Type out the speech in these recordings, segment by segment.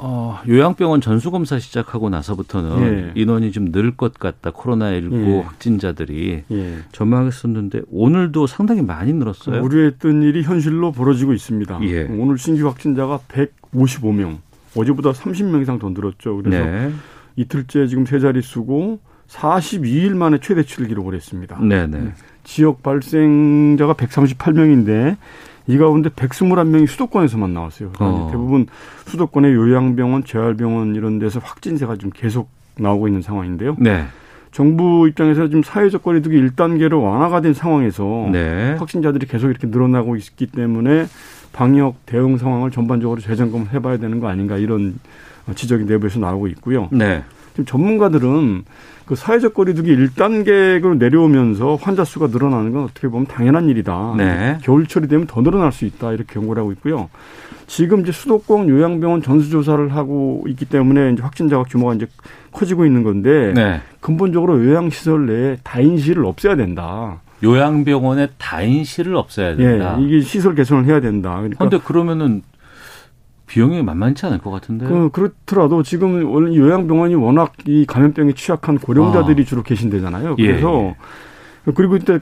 어, 요양병원 전수검사 시작하고 나서부터는 예. 인원이 좀 늘 것 같다. 코로나19 예. 확진자들이 예. 전망했었는데 오늘도 상당히 많이 늘었어요. 우려했던 일이 현실로 벌어지고 있습니다. 예. 오늘 신규 확진자가 155명. 어제보다 30명 이상 더 늘었죠. 그래서 네. 이틀째 지금 세 자릿수고 42일 만에 최대치를 기록을 했습니다. 네 네. 지역 발생자가 138명인데 이 가운데 121명이 수도권에서만 나왔어요. 그러니까 어. 대부분 수도권의 요양병원, 재활병원 이런 데서 확진세가 좀 계속 나오고 있는 상황인데요. 네. 정부 입장에서 지금 사회적 거리두기 1단계로 완화가 된 상황에서 네. 확진자들이 계속 이렇게 늘어나고 있기 때문에 방역 대응 상황을 전반적으로 재점검을 해봐야 되는 거 아닌가 이런 지적이 내부에서 나오고 있고요. 네. 지금 전문가들은 그 사회적 거리두기 1단계로 내려오면서 환자 수가 늘어나는 건 어떻게 보면 당연한 일이다. 네. 겨울철이 되면 더 늘어날 수 있다 이렇게 경고를 하고 있고요. 지금 이제 수도권 요양병원 전수조사를 하고 있기 때문에 이제 확진자가 규모가 이제 커지고 있는 건데 네. 근본적으로 요양시설 내에 다인실을 없애야 된다. 요양병원에 다인실을 없애야 된다. 예, 이게 시설 개선을 해야 된다. 그러니까 그런데 그러면은 비용이 만만치 않을 것 같은데. 그, 그렇더라도 지금 원래 요양병원이 워낙 이 감염병에 취약한 고령자들이 아. 주로 계신데잖아요. 예, 그래서 그리고 이때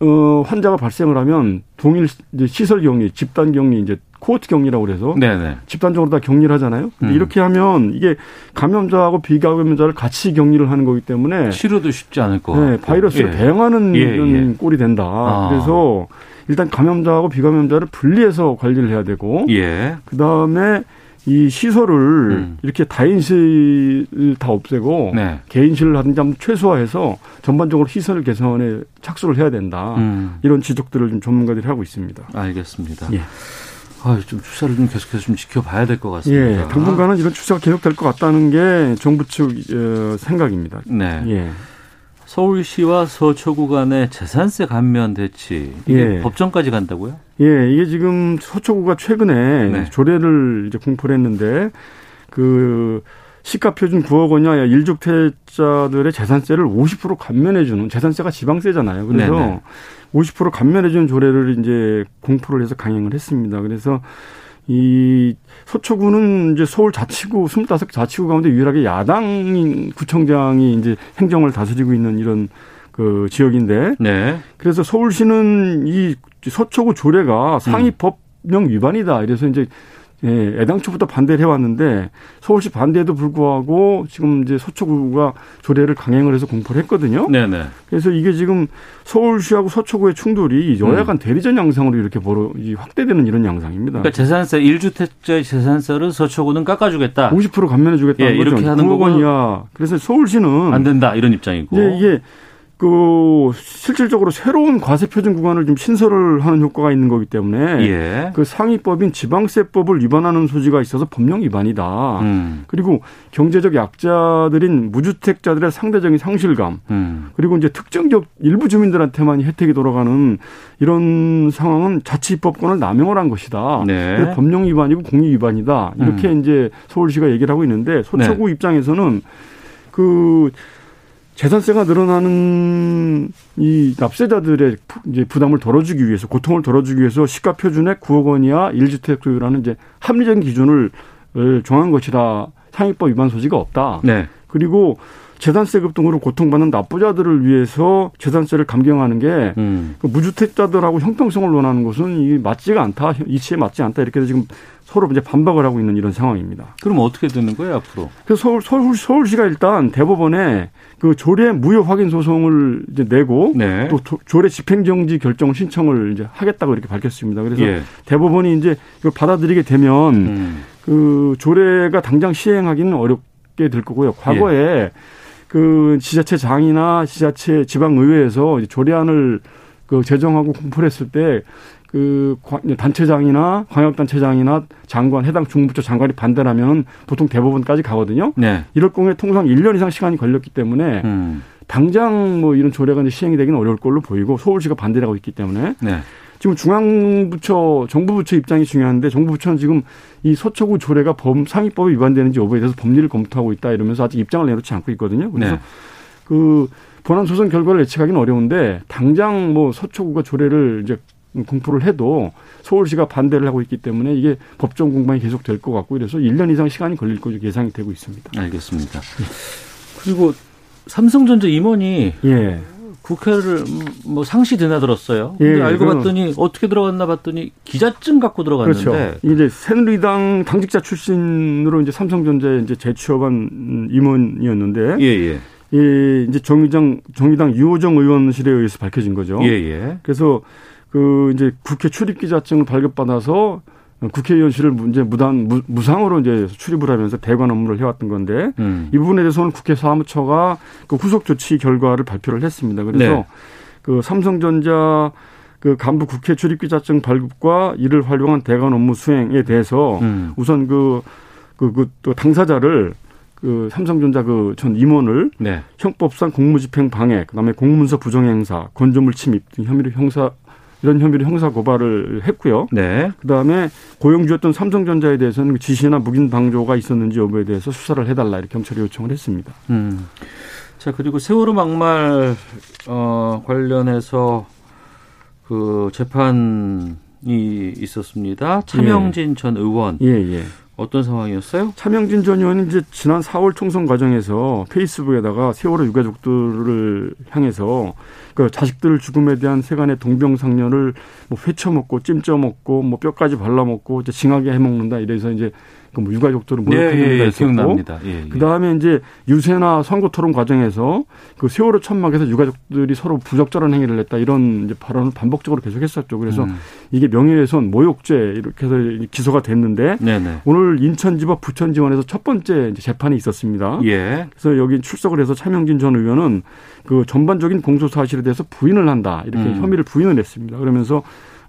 어 환자가 발생을 하면 동일 시설 격리, 집단 격리 이제 코호트 격리라고 그래서 네네. 집단적으로 다 격리를 하잖아요. 근데 음. 이렇게 하면 이게 감염자하고 비감염자를 같이 격리를 하는 거기 때문에 치료도 쉽지 않을 것 네. 바이러스를 예. 대응하는 예, 예. 꼴이 된다. 아. 그래서 일단 감염자하고 비감염자를 분리해서 관리를 해야 되고 예. 그 다음에 이 시설을 음. 이렇게 다인실 다 없애고 네. 개인실을 하든지 한번 최소화해서 전반적으로 시설 개선에 착수를 해야 된다. 음. 이런 지적들을 좀 전문가들이 하고 있습니다. 알겠습니다. 예. 아, 좀 추세를 좀 계속해서 좀 지켜봐야 될 것 같습니다. 예, 당분간은 이런 추세가 계속될 것 같다는 게 정부 측 어, 생각입니다. 네. 예. 서울시와 서초구 간의 재산세 감면 대치 예. 법정까지 간다고요? 예, 이게 지금 서초구가 최근에 네. 조례를 이제 공포를 했는데 그 시가 표준 9억 원이야 1주택자들의 재산세를 50% 감면해주는 재산세가 지방세잖아요. 그래서 네네. 50% 감면해주는 조례를 이제 공포를 해서 강행을 했습니다. 그래서 이 서초구는 이제 서울 자치구 25개 자치구 가운데 유일하게 야당 구청장이 이제 행정을 다스리고 있는 이런 그 지역인데 네. 그래서 서울시는 이 서초구 조례가 상위 법 령 위반이다. 이래서 이제 예, 애당초부터 반대를 해왔는데 서울시 반대에도 불구하고 지금 이제 서초구가 조례를 강행을 해서 공포를 했거든요. 네네. 그래서 이게 지금 서울시하고 서초구의 충돌이 여야 음. 간 대리전 양상으로 이렇게 벌어 이 확대되는 이런 양상입니다. 그러니까 재산세 1주택자의 재산세를 서초구는 깎아주겠다. 50% 감면해주겠다는 예. 이렇게 하는 9억 원이야. 그래서 서울시는 안 된다 이런 입장이고. 이제 이게 그 실질적으로 새로운 과세 표준 구간을 좀 신설을 하는 효과가 있는 거기 때문에 예. 그 상위법인 지방세법을 위반하는 소지가 있어서 법령 위반이다. 음. 그리고 경제적 약자들인 무주택자들의 상대적인 상실감 음. 그리고 이제 특정 지역 일부 주민들한테만 혜택이 돌아가는 이런 상황은 자치법권을 남용을 한 것이다. 네. 법령 위반이고 공익 위반이다. 이렇게 음. 이제 서울시가 얘기를 하고 있는데 서초구 입장에서는 그 재산세가 늘어나는 이 납세자들의 부- 이제 부담을 덜어주기 위해서 고통을 덜어주기 위해서 시가 표준액 9억 원이야 1주택 소유라는 이제 합리적인 기준을 을 정한 것이다. 상위법 위반 소지가 없다. 네. 그리고 재산세급 등으로 고통받는 납부자들을 위해서 재산세를 감경하는 게 음. 그 무주택자들하고 형평성을 논하는 것은 이게 맞지가 않다, 이치에 맞지 않다 이렇게 해서 지금 서로 이제 반박을 하고 있는 이런 상황입니다. 그럼 어떻게 되는 거예요 앞으로? 그래서 서울, 서울 서울시가 일단 대법원에 그 조례 무효 확인 소송을 이제 내고 네. 또 조- 조례 집행정지 결정 신청을 이제 하겠다고 이렇게 밝혔습니다. 그래서 예. 대법원이 이제 이걸 받아들이게 되면 음. 그 조례가 당장 시행하기는 어렵게 될 거고요. 과거에 예. 그 지자체 장이나 지자체 지방의회에서 조례안을 그 제정하고 공포를 했을 때 그 단체장이나 광역단체장이나 장관 해당 중부처 장관이 반대를 하면 보통 대법원까지 가거든요. 네. 이럴 경우에 통상 1년 이상 시간이 걸렸기 때문에 음. 당장 뭐 이런 조례가 이제 시행이 되기는 어려울 걸로 보이고 서울시가 반대를 하고 있기 때문에 네. 지금 중앙부처, 정부부처 입장이 중요한데 정부부처는 지금 이 서초구 조례가 범 상위법에 위반되는지 여부에 대해서 법리를 검토하고 있다 이러면서 아직 입장을 내놓지 않고 있거든요. 그래서 네. 그 본안 소송 결과를 예측하기는 어려운데 당장 뭐 서초구가 조례를 이제 공포를 해도 서울시가 반대를 하고 있기 때문에 이게 법정 공방이 계속 될 것 같고 이래서 1년 이상 시간이 걸릴 것으로 예상이 되고 있습니다. 알겠습니다. 그리고 삼성전자 임원이 예. 국회를 음, 뭐 상시 드나들었어요. 예, 근데 알고 그건- 봤더니 어떻게 들어갔나 봤더니 기자증 갖고 들어갔는데 그렇죠. 이제 새누리당 당직자 출신으로 이제 삼성전자에 이제 재취업한 음, 임원이었는데 예, 예. 이 이제 정의당 정의당 유호정 의원실에 의해서 밝혀진 거죠. 예, 예. 그래서 그 이제 국회 출입 기자증을 발급받아서 국회의원실을 이제 무단 무, 무상으로 이제 출입을 하면서 대관 업무를 해왔던 건데 음. 이 부분에 대해서는 국회 사무처가 그 후속 조치 결과를 발표를 했습니다. 그래서 네. 그 삼성전자 그 간부 국회 출입 기자증 발급과 이를 활용한 대관 업무 수행에 대해서 음. 우선 그 그 그 또 당사자를 그 삼성전자 그 전 임원을 네. 형법상 공무집행 방해, 그다음에 공문서 부정행사, 건조물 침입 등 혐의로 형사 이런 혐의로 형사 고발을 했고요. 네. 그다음에 고용주였던 삼성전자에 대해서는 그 지시나 묵인 방조가 있었는지 여부에 대해서 수사를 해달라 이렇게 경찰에 요청을 했습니다. 음. 자, 그리고 세월호 막말 어 관련해서 그 재판이 있었습니다. 차명진 전 의원 예, 예. 어떤 상황이었어요? 차명진 전 의원은 이제 지난 4월 총선 과정에서 페이스북에다가 세월호 유가족들을 향해서 그 자식들 죽음에 대한 세간의 동병상련을 뭐 회쳐먹고 찜쪄먹고 뭐 뼈까지 발라먹고 이제 징하게 해먹는다 이래서 이제 그 뭐 유가족들을 예, 모욕했는 예, 데가 예, 있었고 기억납니다. 예, 예. 그 다음에 이제 유세나 선거 토론 과정에서 그 세월호 천막에서 유가족들이 서로 부적절한 행위를 했다 이런 이제 발언을 반복적으로 계속했었죠. 그래서 음. 이게 명예훼손, 모욕죄 이렇게 해서 기소가 됐는데 네네. 오늘 인천지법 부천지원에서 첫 번째 재판이 있었습니다. 예. 그래서 여기 출석을 해서 차명진 전 의원은 그 전반적인 공소 사실에 대해서 부인을 한다 이렇게 음. 혐의를 부인을 했습니다. 그러면서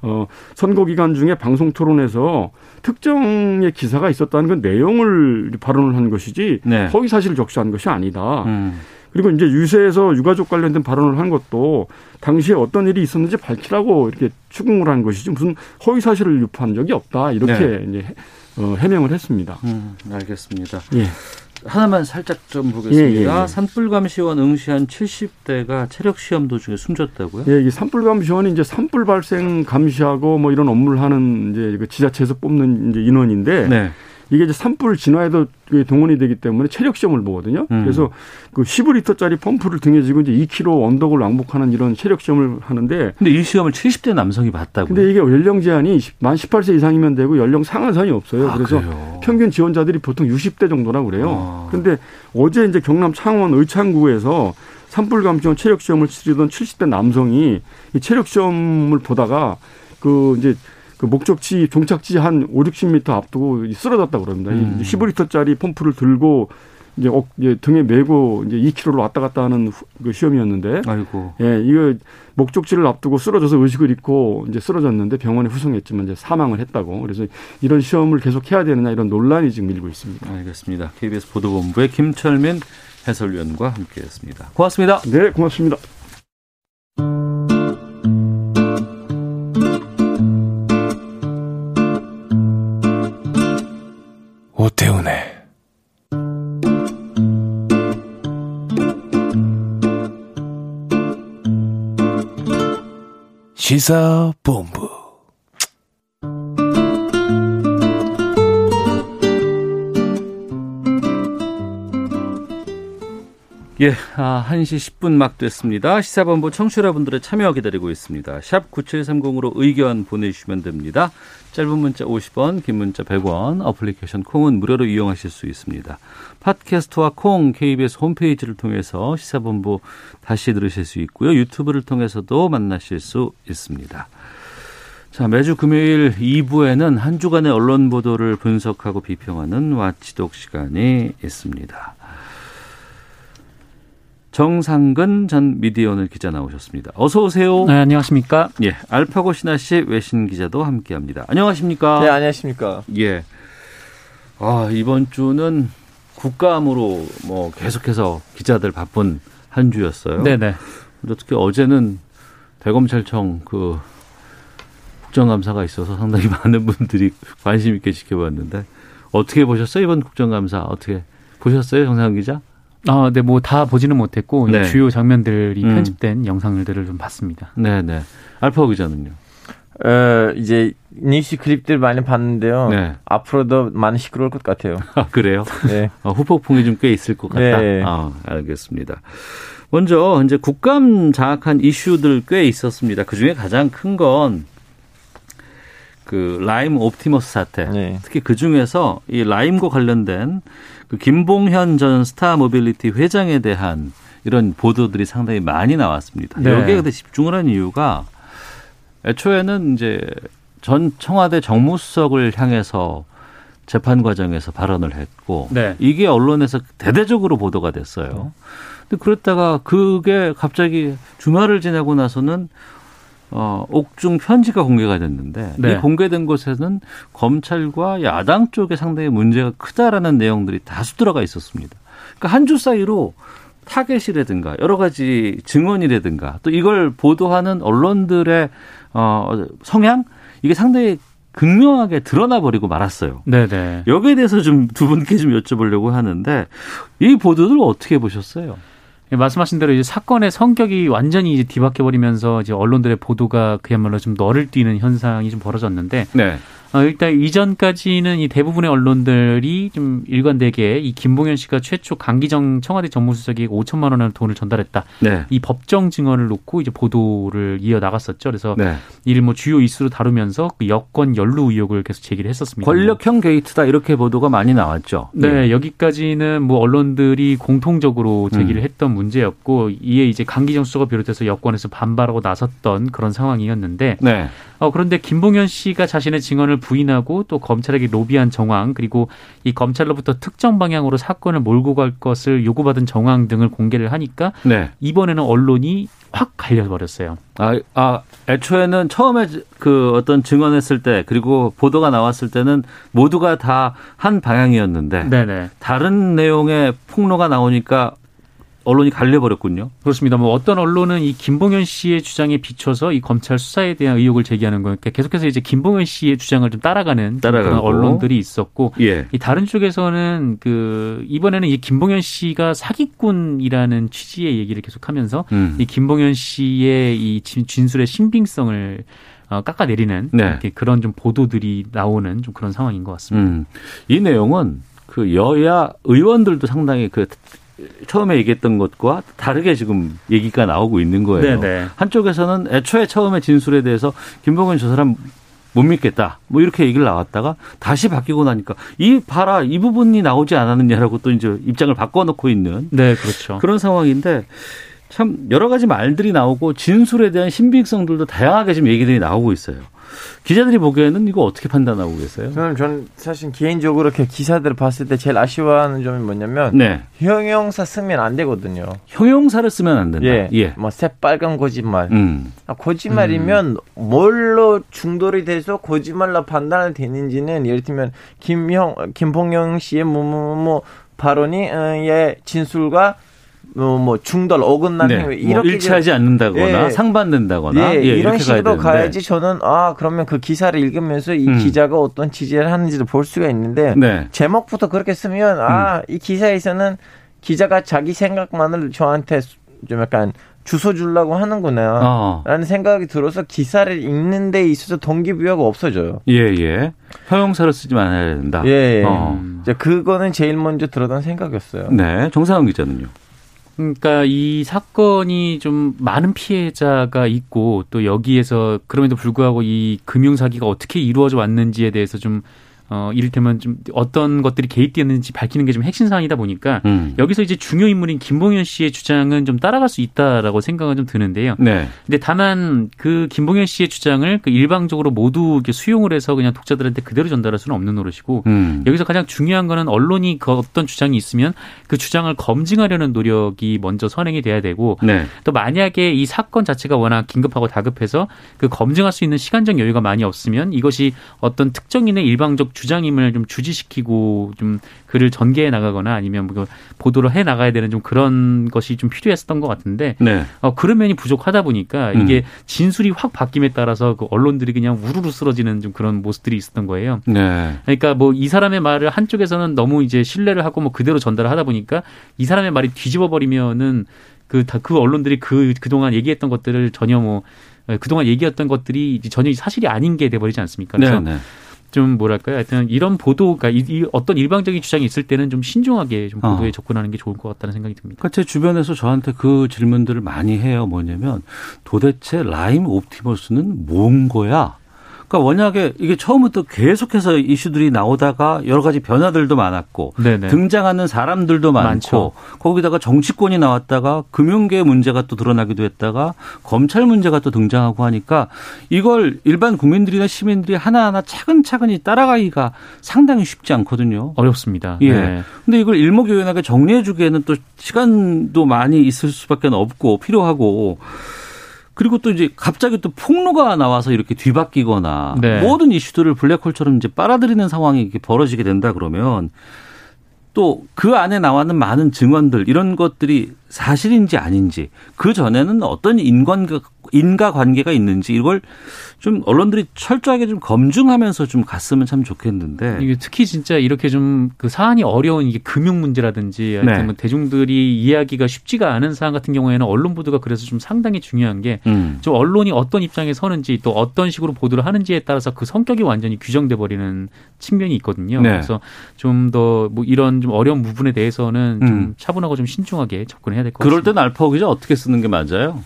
어 선거 기간 중에 방송 토론에서 특정의 기사가 있었다는 그 내용을 발언을 한 것이지 네. 허위 사실을 적시한 것이 아니다. 음. 그리고 이제 유세에서 유가족 관련된 발언을 한 것도 당시에 어떤 일이 있었는지 밝히라고 이렇게 추궁을 한 것이지 무슨 허위 사실을 유포한 적이 없다 이렇게 이제 해- 어, 해명을 했습니다. 음, 알겠습니다. 예. 하나만 살짝 좀 보겠습니다. 예, 예, 예. 산불감 시원 응시한 70대가 체력 시험 도중에 숨졌다고요? 예, 이게 산불 감 시원이 이제 산불 발생 감시하고 뭐 이런 업무를 하는 이제 그 지자체에서 뽑는 이제 인원인데 네. 이게 이제 산불 진화에도 그 동원이 되기 때문에 체력 시험을 보거든요. 음. 그래서 그 15리터짜리 펌프를 등에 지고 이제 2km 언덕을 왕복하는 이런 체력 시험을 하는데 근데 이 시험을 70대 남성이 봤다고요? 근데 이게 연령 제한이 만 18세 이상이면 되고 연령 상한선이 없어요. 아, 그래서 그래요? 평균 지원자들이 보통 60대 정도라고 그래요. 아. 그런데 어제 이제 경남 창원 의창구에서 산불 감시원 체력 시험을 치르던 70대 남성이 이 체력 시험을 보다가 그 이제 그 목적지 종착지 한 5, 60m 앞두고 쓰러졌다고 그럽니다. 음. 이 15리터짜리 펌프를 들고 이제 어, 이제 등에 메고 이제 2km로 왔다 갔다 하는 후- 그 시험이었는데 아이고. 예, 이거 목적지를 앞두고 쓰러져서 의식을 잃고 이제 쓰러졌는데 병원에 후송했지만 이제 사망을 했다고. 그래서 이런 시험을 계속 해야 되느냐 이런 논란이 지금 일고 있습니다. 알겠습니다. KBS 보도본부의 김철민 해설위원과 함께했습니다. 고맙습니다. 네, 고맙습니다. 오태훈의 시사본부 예, 아, 1시 10분 막 됐습니다. 시사본부 청취자분들의 참여 기다리고 있습니다. 샵 9730으로 의견 보내주시면 됩니다. 짧은 문자 50원, 긴 문자 100원, 어플리케이션 콩은 무료로 이용하실 수 있습니다. 팟캐스트와 콩, KBS 홈페이지를 통해서 시사본부 다시 들으실 수 있고요. 유튜브를 통해서도 만나실 수 있습니다. 자, 매주 금요일 2부에는 한 주간의 언론 보도를 분석하고 비평하는 와치독 시간이 있습니다. 정상근 전 미디어오늘 기자 나오셨습니다. 어서 오세요. 네, 안녕하십니까? 예, 알파고 신하 씨 외신 기자도 함께합니다. 안녕하십니까? 네, 안녕하십니까? 예. 아, 이번 주는 국감으로 뭐 계속해서 기자들 바쁜 한 주였어요. 네네. 특히 어제는 대검찰청 그 국정감사가 있어서 상당히 많은 분들이 관심 있게 지켜봤는데 어떻게 보셨어요? 이번 국정감사 어떻게 보셨어요, 정상 기자? 아, 네, 뭐 다 보지는 못했고 네. 주요 장면들이 음. 편집된 영상들을 좀 봤습니다. 네, 네. 알파고 기자는요? 어, 이제 뉴스 클립들 많이 봤는데요. 네. 앞으로도 많이 시끄러울 것 같아요. 아, 그래요? 네. 어, 후폭풍이 좀 꽤 있을 것 같다. 네. 아, 알겠습니다. 먼저 이제 국감 장악한 이슈들 꽤 있었습니다. 그 중에 가장 큰 건 그 라임 옵티머스 사태. 네. 특히 그 중에서 이 라임과 관련된 그 김봉현 전 스타 모빌리티 회장에 대한 이런 보도들이 상당히 많이 나왔습니다. 네. 여기에 근데 집중을 한 이유가 애초에는 이제 전 청와대 정무수석을 향해서 재판 과정에서 발언을 했고 네. 이게 언론에서 대대적으로 보도가 됐어요. 근데 그랬다가 그게 갑자기 주말을 지나고 나서는 어, 옥중 편지가 공개가 됐는데 네. 이 공개된 곳에는 검찰과 야당 쪽에 상당히 문제가 크다라는 내용들이 다수 들어가 있었습니다. 그러니까 한 주 사이로 타겟이라든가 여러 가지 증언이라든가 또 이걸 보도하는 언론들의 어, 성향 이게 상당히 극명하게 드러나 버리고 말았어요. 네네. 여기에 대해서 좀 두 분께 좀 여쭤보려고 하는데 이 보도들 어떻게 보셨어요? 예, 말씀하신 대로 이제 사건의 성격이 완전히 이제 뒤바뀌어 버리면서 이제 언론들의 보도가 그야말로 좀 너를 뛰는 현상이 좀 벌어졌는데 네. 어, 일단 이전까지는 이 대부분의 언론들이 좀 일관되게 이 김봉현 씨가 최초 강기정 청와대 정무수석에게 5천만 원의 돈을 전달했다. 네. 이 법정 증언을 놓고 이제 보도를 이어 나갔었죠. 그래서 네. 이를 뭐 주요 이슈로 다루면서 그 여권 연루 의혹을 계속 제기를 했었습니다. 권력형 게이트다 이렇게 보도가 많이 나왔죠. 네, 여기까지는 뭐 언론들이 공통적으로 제기를 음. 했던 문제였고 이에 이제 강기정 수석을 비롯해서 여권에서 반발하고 나섰던 그런 상황이었는데 네. 어, 그런데 김봉현 씨가 자신의 증언을 부인하고 또 검찰에게 로비한 정황 그리고 이 검찰로부터 특정 방향으로 사건을 몰고 갈 것을 요구받은 정황 등을 공개를 하니까 네. 이번에는 언론이 확 갈려버렸어요. 아, 아, 애초에는 처음에 그 어떤 증언했을 때 그리고 보도가 나왔을 때는 모두가 다 한 방향이었는데 네네. 다른 내용의 폭로가 나오니까 언론이 갈려버렸군요. 그렇습니다. 뭐 어떤 언론은 이 김봉현 씨의 주장에 비춰서 이 검찰 수사에 대한 의혹을 제기하는 거니까 계속해서 이제 김봉현 씨의 주장을 좀 따라가는 따라가고. 그런 언론들이 있었고 예. 이 다른 쪽에서는 그 이번에는 이 김봉현 씨가 사기꾼이라는 취지의 얘기를 계속하면서 음. 이 김봉현 씨의 이 진- 진술의 신빙성을 어, 깎아내리는 네. 그런 좀 보도들이 나오는 좀 그런 상황인 것 같습니다. 음. 이 내용은 그 여야 의원들도 상당히 그 처음에 얘기했던 것과 다르게 지금 얘기가 나오고 있는 거예요. 네네. 한쪽에서는 애초에 처음에 진술에 대해서 김봉현 저 사람 못 믿겠다. 뭐 이렇게 얘기를 나왔다가 다시 바뀌고 나니까 이 봐라 이 부분이 나오지 않았느냐라고 또 이제 입장을 바꿔놓고 있는 네, 그렇죠. 그런 상황인데 참 여러 가지 말들이 나오고 진술에 대한 신빙성들도 다양하게 지금 얘기들이 나오고 있어요. 기자들이 보기에는 이거 어떻게 판단하고 계세요? 저는, 저는 사실 개인적으로 이렇게 기사들을 봤을 때 제일 아쉬워하는 점이 뭐냐면 네. 형용사 쓰면 안 되거든요. 형용사를 쓰면 안 된다. 예. 예. 뭐 새빨간 거짓말. 음. 아, 거짓말이면 뭘로 중돌이 돼서 거짓말로 판단을 되는지는 예를 들면 김형 김봉영 씨의 뭐뭐뭐 발언이 어, 예 진술과 뭐, 뭐 중돌 어긋나는 네. 행위 뭐 이렇게 일치하지 않는다거나 예. 상반된다거나 예, 예, 이런 식으로 가야. 가야 지 저는 아 그러면 그 기사를 읽으면서 이 음. 기자가 어떤 취재를 하는지를 볼 수가 있는데 네. 음. 제목부터 그렇게 쓰면 아이 기사에서는 기자가 자기 생각만을 저한테 좀 약간 주소 주려고 하는구나 어. 라는 생각이 들어서 기사를 읽는 데 있어서 동기부여가 없어져요. 예, 예. 형용사를 쓰지 말아야 된다. 예, 예. 어. 이제 그거는 제일 먼저 들었던 생각이었어요. 네. 정상훈 기자는요. 그러니까 이 사건이 좀 많은 피해자가 있고 또 여기에서 그럼에도 불구하고 이 금융 사기가 어떻게 이루어져 왔는지에 대해서 좀 어, 이를테면 좀 어떤 것들이 개입되었는지 밝히는 게 좀 핵심 사항이다 보니까 음. 여기서 이제 중요 인물인 김봉현 씨의 주장은 좀 따라갈 수 있다라고 생각은 좀 드는데요. 네. 근데 다만 그 김봉현 씨의 주장을 그 일방적으로 모두 이렇게 수용을 해서 그냥 독자들한테 그대로 전달할 수는 없는 노릇이고 음. 여기서 가장 중요한 거는 언론이 그 어떤 주장이 있으면 그 주장을 검증하려는 노력이 먼저 선행이 돼야 되고 네. 또 만약에 이 사건 자체가 워낙 긴급하고 다급해서 그 검증할 수 있는 시간적 여유가 많이 없으면 이것이 어떤 특정인의 일방적 주장임을 좀 주지시키고 좀 그를 전개해 나가거나 아니면 뭐 보도를 해 나가야 되는 좀 그런 것이 좀 필요했었던 것 같은데 네. 어, 그런 면이 부족하다 보니까 음. 이게 진술이 확 바뀜에 따라서 그 언론들이 그냥 우르르 쓰러지는 좀 그런 모습들이 있었던 거예요. 네. 그러니까 뭐 이 사람의 말을 한쪽에서는 너무 이제 신뢰를 하고 뭐 그대로 전달을 하다 보니까 이 사람의 말이 뒤집어 버리면은 그 다 그 언론들이 그 그동안 얘기했던 것들을 전혀 뭐 예, 그동안 얘기했던 것들이 이제 전혀 사실이 아닌 게 돼버리지 않습니까? 그래서 네. 네. 좀 뭐랄까요? 하여튼 이런 보도가 이, 이 어떤 일방적인 주장이 있을 때는 좀 신중하게 좀 보도에 어. 접근하는 게 좋을 것 같다는 생각이 듭니다. 그러니까 제 주변에서 저한테 그 질문들을 많이 해요. 뭐냐면 도대체 라임 옵티머스는 뭔 거야? 그러니까 워낙에 이게 처음부터 계속해서 이슈들이 나오다가 여러 가지 변화들도 많았고 네네. 등장하는 사람들도 많고 많죠. 거기다가 정치권이 나왔다가 금융계 문제가 또 드러나기도 했다가 검찰 문제가 또 등장하고 하니까 이걸 일반 국민들이나 시민들이 하나하나 차근차근히 따라가기가 상당히 쉽지 않거든요. 어렵습니다. 예. 네. 근데 이걸 일목요연하게 정리해 주기에는 또 시간도 많이 있을 수밖에 없고 필요하고 그리고 또 이제 갑자기 또 폭로가 나와서 이렇게 뒤바뀌거나 네. 모든 이슈들을 블랙홀처럼 이제 빨아들이는 상황이 이렇게 벌어지게 된다 그러면 또 그 안에 나와는 많은 증언들 이런 것들이 사실인지 아닌지 그 전에는 어떤 인관가 인가 관계가 있는지 이걸 좀 언론들이 철저하게 좀 검증하면서 좀 갔으면 참 좋겠는데 이게 특히 진짜 이렇게 좀 그 사안이 어려운 이게 금융 문제라든지 하여튼 네. 뭐 대중들이 이해하기가 쉽지가 않은 사안 같은 경우에는 언론 보도가 그래서 좀 상당히 중요한 게 음. 좀 언론이 어떤 입장에 서는지 또 어떤 식으로 보도를 하는지에 따라서 그 성격이 완전히 규정돼 버리는 측면이 있거든요. 네. 그래서 좀 더 뭐 이런 좀 어려운 부분에 대해서는 좀 음. 차분하고 좀 신중하게 접근해야 될것 그럴 같습니다. 땐 알파 기자 어떻게 쓰는 게 맞아요?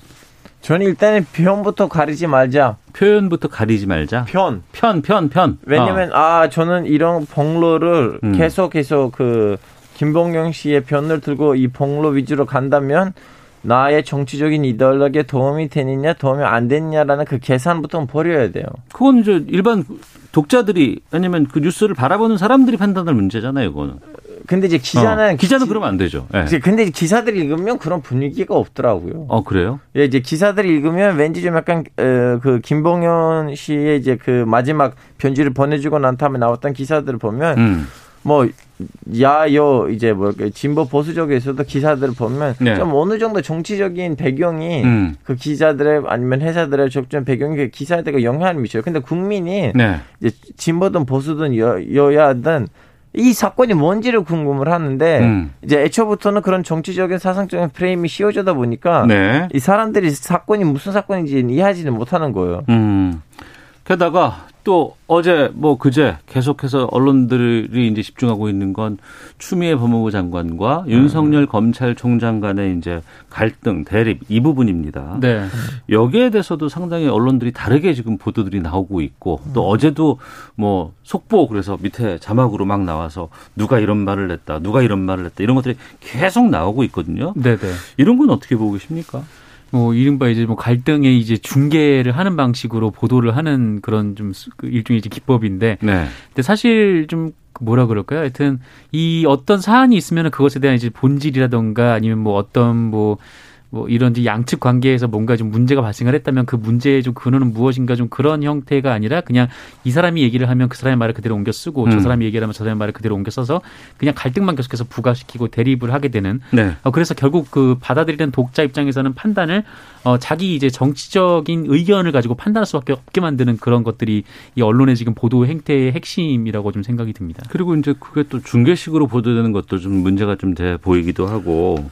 저는 일단은 편부터 가리지 말자. 표현부터 가리지 말자. 편. 편, 편, 편. 왜냐면 아 저는 이런 폭로를 음. 계속해서 그 김봉영 씨의 편을 들고 이 폭로 위주로 간다면 나의 정치적인 이데올로기에 도움이 되느냐 도움이 안 되느냐라는 그 계산부터 버려야 돼요. 어. 그건 이제 일반 독자들이 아니면 그 뉴스를 바라보는 사람들이 판단할 문제잖아요, 그거는. 근데 이제 기자는 어, 기자는 기- 그러면 안 되죠. 예. 이제 근데 이제 기사들이 읽으면 그런 분위기가 없더라고요. 어, 그래요? 예, 이제 기사들이 읽으면 왠지 좀 약간 어, 그 김봉현 씨의 이제 그 마지막 편지를 보내주고 난 다음에 나왔던 기사들을 보면 음. 뭐 야요 이제 뭐 진보 보수 쪽에서도 기사들을 보면 네. 좀 어느 정도 정치적인 배경이 음. 그 기자들의 아니면 회사들의 적정 배경이 그 기사들과 영향을 미쳐요. 근데 국민이 네. 이제 진보든 보수든 여, 여야든 이 사건이 뭔지를 궁금을 하는데 음. 이제 애초부터는 그런 정치적인 사상적인 프레임이 씌워져다 보니까 네. 이 사람들이 사건이 무슨 사건인지 이해하지는 못하는 거예요. 음. 게다가 또 어제 뭐 그제 계속해서 언론들이 이제 집중하고 있는 건 추미애 법무부 장관과 윤석열 검찰총장 간의 이제 갈등, 대립 이 부분입니다. 네. 여기에 대해서도 상당히 언론들이 다르게 지금 보도들이 나오고 있고 또 어제도 뭐 속보 그래서 밑에 자막으로 막 나와서 누가 이런 말을 했다, 누가 이런 말을 했다 이런 것들이 계속 나오고 있거든요. 네, 네. 이런 건 어떻게 보고 계십니까? 뭐 이른바 이제 뭐 갈등의 이제 중계를 하는 방식으로 보도를 하는 그런 좀그 일종의 이제 기법인데 네. 근데 사실 좀 뭐라 그럴까요? 하여튼 이 어떤 사안이 있으면 그것에 대한 이제 본질이라던가 아니면 뭐 어떤 뭐 뭐 이런 양측 관계에서 뭔가 좀 문제가 발생을 했다면 그 문제의 좀 근원은 무엇인가 좀 그런 형태가 아니라 그냥 이 사람이 얘기를 하면 그 사람의 말을 그대로 옮겨 쓰고 음. 저 사람이 얘기를 하면 저 사람의 말을 그대로 옮겨 써서 그냥 갈등만 계속해서 부각시키고 대립을 하게 되는 네. 어, 그래서 결국 그 받아들이는 독자 입장에서는 판단을 어, 자기 이제 정치적인 의견을 가지고 판단할 수밖에 없게 만드는 그런 것들이 이 언론의 지금 보도 행태의 핵심이라고 좀 생각이 듭니다. 그리고 이제 그게 또 중계식으로 보도되는 것도 좀 문제가 좀 돼 보이기도 하고.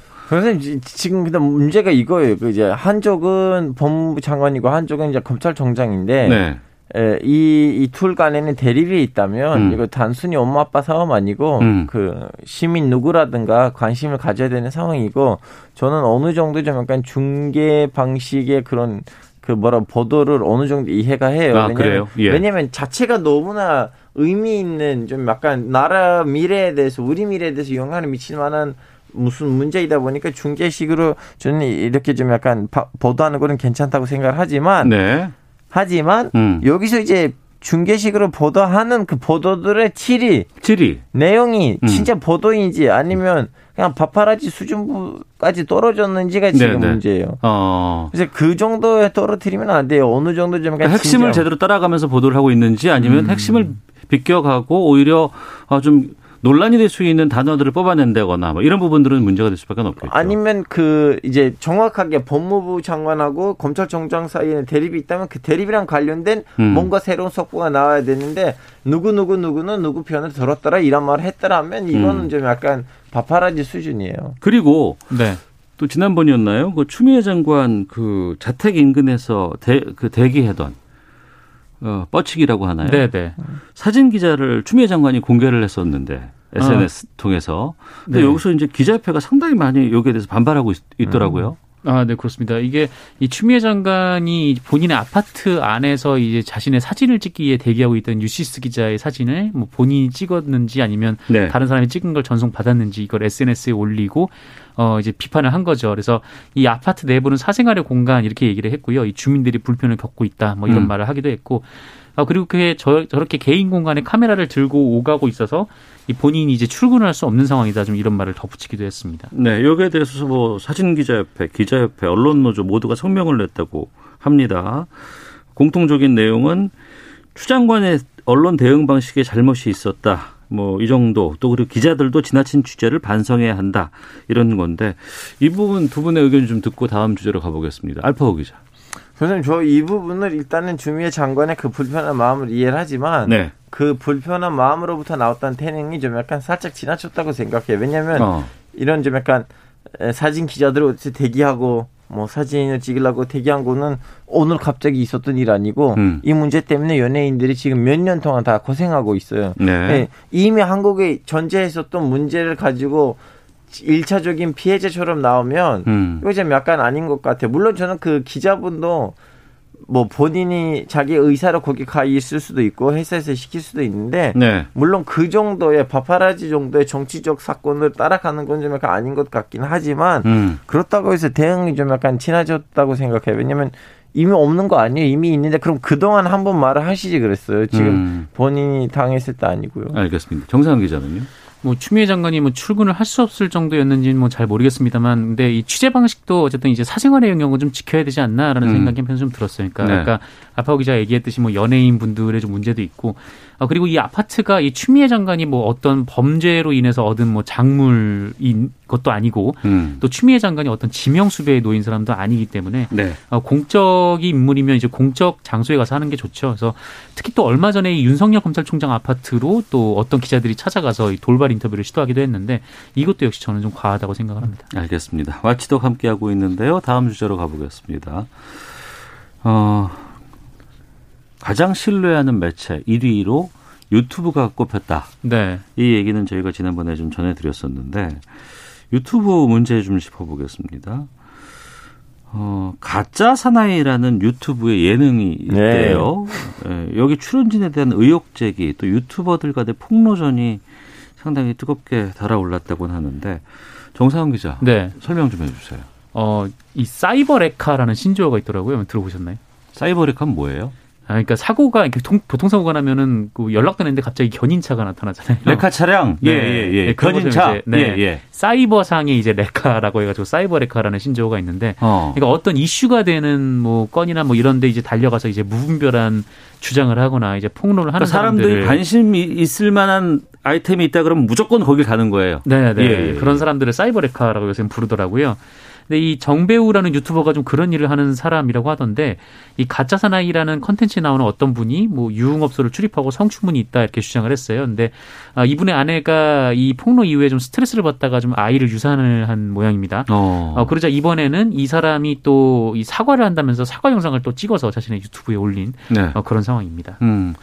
이제 지금 근데 문제가 이거예요. 그 이제 한쪽은 법무부 장관이고 한쪽은 이제 검찰총장인데 네. 에, 이, 이툴 간에는 대립이 있다면 음. 이거 단순히 엄마 아빠 싸움 아니고 음. 그 시민 누구라든가 관심을 가져야 되는 상황이고 저는 어느 정도 좀 약간 중계 방식의 그런 그 뭐라 보도를 어느 정도 이해가 해요. 아, 그래요? 예. 왜냐면 자체가 너무나 의미 있는 좀 약간 나라 미래에 대해서 우리 미래에 대해서 영향을 미칠 만한 무슨 문제이다 보니까 중계식으로 저는 이렇게 좀 약간 바- 보도하는 거는 괜찮다고 생각을 하지만 네. 하지만 음. 여기서 이제 중계식으로 보도하는 그 보도들의 질이 7위. 내용이 음. 진짜 보도인지 아니면 그냥 파파라지 수준까지 떨어졌는지가 지금 네, 네. 문제예요. 어. 그래서 그 정도에 떨어뜨리면 안 돼요. 어느 정도 좀 그러니까 핵심을 진지하고. 제대로 따라가면서 보도를 하고 있는지 아니면 음. 핵심을 비껴가고 오히려 어, 좀 논란이 될 수 있는 단어들을 뽑아낸다거나 뭐 이런 부분들은 문제가 될 수밖에 없겠죠. 아니면 그 이제 정확하게 법무부 장관하고 검찰총장 사이에 대립이 있다면 그 대립이랑 관련된 음. 뭔가 새로운 속보가 나와야 되는데 누구 누구 누구는 누구 편을 들었더라 이런 말을 했더라 하면 이거는 음. 좀 약간 바파라지 수준이에요. 그리고 네. 또 지난번이었나요? 그 추미애 장관 그 자택 인근에서 대, 그 대기하던 어, 뻗치기라고 하나요? 네, 네. 사진 기자를 추미애 장관이 공개를 했었는데 SNS 통해서. 근데 네. 여기서 이제 기자협회가 상당히 많이 여기에 대해서 반발하고 있, 더라고요 아, 네, 그렇습니다. 이게 이 추미애 장관이 본인의 아파트 안에서 이제 자신의 사진을 찍기 위해 대기하고 있던 유시스 기자의 사진을 뭐 본인이 찍었는지 아니면 네. 다른 사람이 찍은 걸 전송 받았는지 이걸 SNS에 올리고 어 이제 비판을 한 거죠. 그래서 이 아파트 내부는 사생활의 공간 이렇게 얘기를 했고요. 이 주민들이 불편을 겪고 있다 뭐 이런 음. 말을 하기도 했고 아 그리고 그게 저, 저렇게 개인 공간에 카메라를 들고 오가고 있어서 이 본인이 이제 출근을 할 수 없는 상황이다 좀 이런 말을 덧붙이기도 했습니다. 네, 여기에 대해서 뭐 사진기자협회, 기자협회, 언론노조 모두가 성명을 냈다고 합니다. 공통적인 내용은 추 장관의 언론 대응 방식에 잘못이 있었다. 뭐 이 정도 또 그리고 기자들도 지나친 취재를 반성해야 한다 이런 건데 이 부분 두 분의 의견 좀 듣고 다음 주제로 가보겠습니다. 알파고 기자. 선생님 저 이 부분을 일단은 주미애 장관의 그 불편한 마음을 이해를 하지만 네. 그 불편한 마음으로부터 나왔던 태능이 좀 약간 살짝 지나쳤다고 생각해요. 왜냐하면 어. 이런 좀 약간 에, 사진 기자들 어디서 대기하고 뭐 사진을 찍으려고 대기한 거는 오늘 갑자기 있었던 일 아니고 음. 이 문제 때문에 연예인들이 지금 몇 년 동안 다 고생하고 있어요. 네. 예, 이미 한국에 전제했었던 문제를 가지고 일차적인 피해자처럼 나오면 음. 이거 좀 약간 아닌 것 같아요. 물론 저는 그 기자분도 뭐 본인이 자기 의사로 거기 가 있을 수도 있고 회사에서 시킬 수도 있는데 네. 물론 그 정도의 파파라지 정도의 정치적 사건을 따라가는 건 좀 약간 아닌 것 같긴 하지만 음. 그렇다고 해서 대응이 좀 약간 친해졌다고 생각해요. 왜냐면 이미 없는 거 아니에요. 이미 있는데 그럼 그동안 한 번 말을 하시지 그랬어요. 지금 음. 본인이 당했을 때 아니고요. 알겠습니다. 정상훈 기자는요? 뭐 추미애 장관이 뭐 출근을 할 수 없을 정도였는지는 뭐 잘 모르겠습니다만, 근데 이 취재 방식도 어쨌든 이제 사생활의 영역은 좀 지켜야 되지 않나라는 음. 생각이 한편 좀 들었어요. 그러니까 네. 아까 아파오 기자 가 얘기했듯이 뭐 연예인 분들의 좀 문제도 있고, 아 그리고 이 아파트가 이 추미애 장관이 뭐 어떤 범죄로 인해서 얻은 뭐 작물인 것도 아니고, 음. 또 추미애 장관이 어떤 지명 수배에 놓인 사람도 아니기 때문에 네. 어, 공적인 인물이면 이제 공적 장소에 가서 하는 게 좋죠. 그래서 특히 또 얼마 전에 이 윤석열 검찰총장 아파트로 또 어떤 기자들이 찾아가서 이 돌발 인터뷰를 시도하기도 했는데 이것도 역시 저는 좀 과하다고 생각을 합니다. 알겠습니다. 와치독 함께하고 있는데요. 다음 주제로 가보겠습니다. 어, 가장 신뢰하는 매체 1위로 유튜브가 꼽혔다. 네. 이 얘기는 저희가 지난번에 좀 전해드렸었는데 유튜브 문제 좀 짚어보겠습니다. 어, 가짜 사나이라는 유튜브의 예능이 있대요. 예, 여기 출연진에 대한 의혹 제기 또 유튜버들 간의 폭로전이 상당히 뜨겁게 달아올랐다고 하는데 정상훈 기자 네. 설명 좀 해주세요. 어, 이 사이버 레카라는 신조어가 있더라고요. 들어보셨나요? 사이버렉은 뭐예요? 아, 그러니까 사고가 이렇게 통- 교통사고가 나면은 그 연락되는데 갑자기 견인차가 나타나잖아요. 레카 차량 네. 예 예 예 네, 그런 견인차 것을 이제, 네. 예 예 사이버상에 이제 레카라고 해가지고 사이버 레카라는 신조어가 있는데 어 그러니까 어떤 이슈가 되는 뭐 건이나 뭐 이런데 이제 달려가서 이제 무분별한 주장을 하거나 이제 폭로를 하는 그러니까 사람들이 관심이 있을 만한 아이템이 있다 그러면 무조건 거길 가는 거예요. 네 네 예, 예. 그런 사람들을 사이버 레카라고 요새 부르더라고요. 근데 이 정배우라는 유튜버가 좀 그런 일을 하는 사람이라고 하던데 이 가짜 사나이라는 컨텐츠에 나오는 어떤 분이 뭐 유흥업소를 출입하고 성추문이 있다 이렇게 주장을 했어요. 근데 아, 이분의 아내가 이 폭로 이후에 좀 스트레스를 받다가 좀 아이를 유산을 한 모양입니다. 어. 어, 그러자 이번에는 이 사람이 또 이 사과를 한다면서 사과 영상을 또 찍어서 자신의 유튜브에 올린 네. 어, 그런 상황입니다. 음.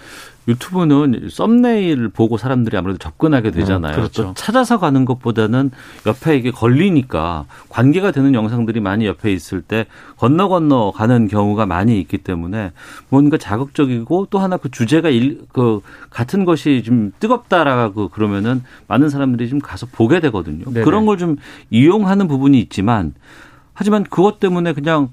유튜브는 썸네일을 보고 사람들이 아무래도 접근하게 되잖아요. 음, 그렇죠. 또 찾아서 가는 것보다는 옆에 이게 걸리니까 관계가 되는 영상들이 많이 옆에 있을 때 건너 건너 가는 경우가 많이 있기 때문에 뭔가 자극적이고 또 하나 그 주제가 일, 그 같은 것이 좀 뜨겁다라고 그러면은 많은 사람들이 좀 가서 보게 되거든요. 네네. 그런 걸 좀 이용하는 부분이 있지만 하지만 그것 때문에 그냥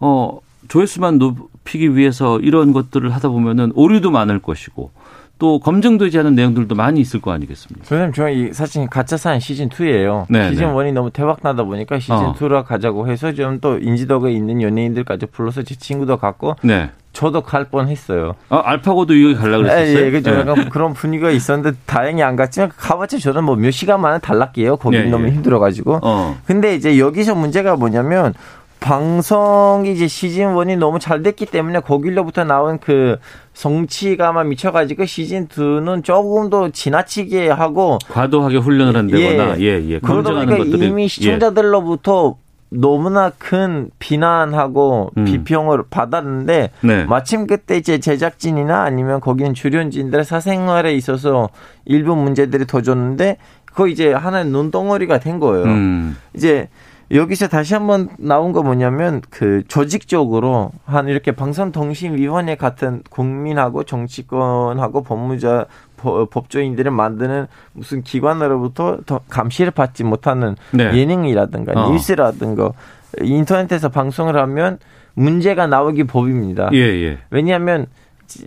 어 조회수만 높이기 위해서 이런 것들을 하다 보면은 오류도 많을 것이고 또 검증되지 않은 내용들도 많이 있을 거 아니겠습니까? 선생님, 저는 이 사실 가짜사는 시즌 2예요. 네, 시즌 네. 1이 너무 대박 나다 보니까 시즌 어. 2로 가자고 해서 좀 또 인지도가 있는 연예인들까지 불러서 제 친구도 갔고 네. 저도 갈 뻔했어요. 아, 알파고도 여기 가려고 그랬었어요? 예, 예, 그죠. 네. 약간 그런 분위기가 있었는데 다행히 안 갔지만 가봤자 저는 뭐 몇 시간 만에 달랐게요. 거기 예, 너무 예. 힘들어가지고. 어. 근데 이제 여기서 문제가 뭐냐면 방송이 이제 시즌 1이 너무 잘 됐기 때문에 거기로부터 나온 그 성취감만 미쳐가지고 시즌 2는 조금 더 지나치게 하고 과도하게 훈련을 한다거나 예, 예. 그러다 검증하는 보니까 것들이 이미 예. 시청자들로부터 너무나 큰 비난하고 음. 비평을 받았는데 네. 마침 그때 이제 제작진이나 아니면 거기는 출연진들의 사생활에 있어서 일부 문제들이 터졌는데 그거 이제 하나의 눈덩어리가 된 거예요. 음. 이제 여기서 다시 한번 나온 거 뭐냐면 그 조직적으로 한 이렇게 방송통신위원회 같은 국민하고 정치권하고 법무자 법- 법조인들을 만드는 무슨 기관으로부터 더 감시를 받지 못하는 네. 예능이라든가 어. 뉴스라든가 인터넷에서 방송을 하면 문제가 나오기 법입니다. 예, 예. 왜냐하면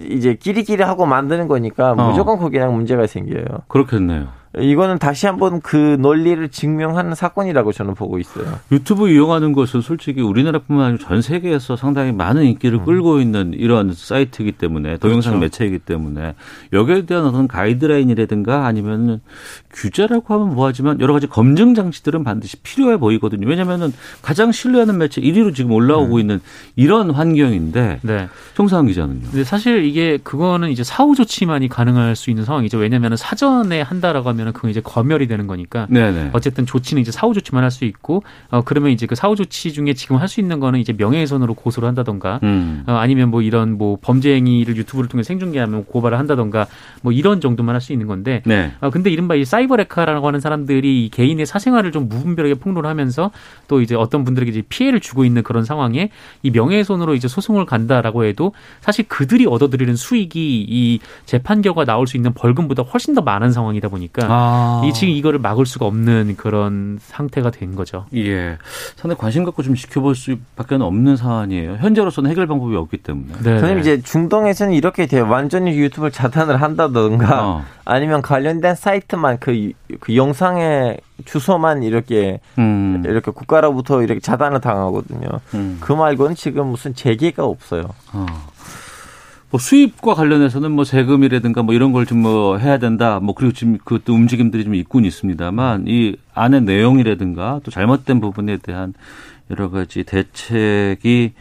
이제 끼리끼리 하고 만드는 거니까 어. 무조건 거기랑 문제가 생겨요. 그렇겠네요. 이거는 다시 한번 그 논리를 증명하는 사건이라고 저는 보고 있어요. 유튜브 이용하는 것은 솔직히 우리나라뿐만 아니라 전 세계에서 상당히 많은 인기를 끌고 있는 이런 사이트이기 때문에 동영상 매체이기 때문에 여기에 대한 어떤 가이드라인이라든가 아니면 규제라고 하면 뭐하지만 여러 가지 검증 장치들은 반드시 필요해 보이거든요. 왜냐하면은 가장 신뢰하는 매체 1위로 지금 올라오고 있는 이런 환경인데 네. 송상훈 기자는요. 근데 사실 이게 그거는 이제 사후 조치만이 가능할 수 있는 상황이죠. 왜냐하면 사전에 한다라고 하면은 그건 이제 검열이 되는 거니까. 네네. 어쨌든 조치는 이제 사후 조치만 할 수 있고, 어 그러면 이제 그 사후 조치 중에 지금 할 수 있는 거는 이제 명예훼손으로 고소를 한다던가, 음. 어, 아니면 뭐 이런 뭐 범죄 행위를 유튜브를 통해 생중계하면 고발을 한다던가, 뭐 이런 정도만 할 수 있는 건데, 네. 어, 근데 이른바 이 사이 버 레카라고 하는 사람들이 이 개인의 사생활을 좀 무분별하게 폭로를 하면서 또 이제 어떤 분들에게 이제 피해를 주고 있는 그런 상황에 이 명예훼손으로 이제 소송을 간다라고 해도 사실 그들이 얻어들이는 수익이 이 재판 결과 나올 수 있는 벌금보다 훨씬 더 많은 상황이다 보니까 아. 이 지금 이거를 막을 수가 없는 그런 상태가 된 거죠. 예. 상당히 관심 갖고 좀 지켜볼 수밖에 없는 사안이에요. 현재로서는 해결 방법이 없기 때문에. 네. 선생님 이제 중동에서는 이렇게 돼요. 완전히 유튜브를 차단을 한다던가 어. 아니면 관련된 사이트만 그, 그 영상의 주소만 이렇게 음. 이렇게 국가로부터 이렇게 차단을 당하거든요. 음. 그 말고는 지금 무슨 재개가 없어요. 어. 뭐 수입과 관련해서는 뭐 세금이라든가 뭐 이런 걸 좀 뭐 해야 된다. 뭐 그리고 지금 그또 움직임들이 좀 있군 있습니다만 이 안의 내용이라든가 또 잘못된 부분에 대한 여러 가지 대책이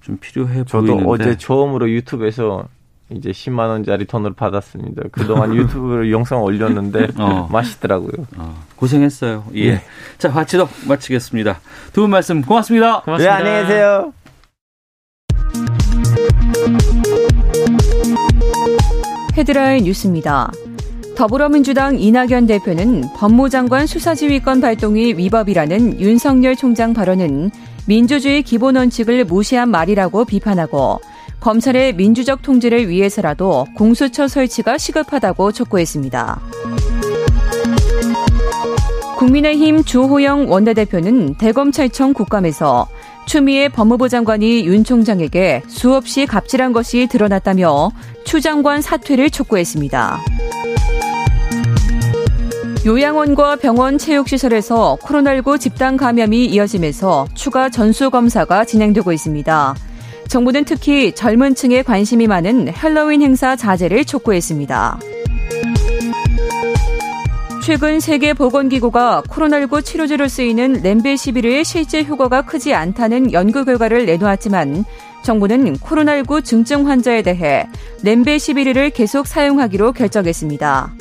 좀 필요해 저도 보이는데. 어제 처음으로 유튜브에서 이제 10만 원짜리 돈을 받았습니다. 그동안 유튜브로 영상 올렸는데 어. 맛있더라고요. 어, 고생했어요. 예. 예. 자, 화치덕 마치겠습니다. 두 분 말씀 고맙습니다. 네, 고맙습니다. 안녕히 계세요. 헤드라인 뉴스입니다. 더불어민주당 이낙연 대표는 법무장관 수사지휘권 발동이 위법이라는 윤석열 총장 발언은 민주주의 기본 원칙을 무시한 말이라고 비판하고 검찰의 민주적 통제를 위해서라도 공수처 설치가 시급하다고 촉구했습니다. 국민의힘 주호영 원내대표는 대검찰청 국감에서 추미애 법무부 장관이 윤 총장에게 수없이 갑질한 것이 드러났다며 추 장관 사퇴를 촉구했습니다. 요양원과 병원 체육시설에서 코로나19 집단 감염이 이어지면서 추가 전수검사가 진행되고 있습니다. 정부는 특히 젊은 층에 관심이 많은 헬로윈 행사 자제를 촉구했습니다. 최근 세계보건기구가 코로나19 치료제로 쓰이는 렘베시비르의 실제 효과가 크지 않다는 연구 결과를 내놓았지만 정부는 코로나19 증증 환자에 대해 렘베시비르를 계속 사용하기로 결정했습니다.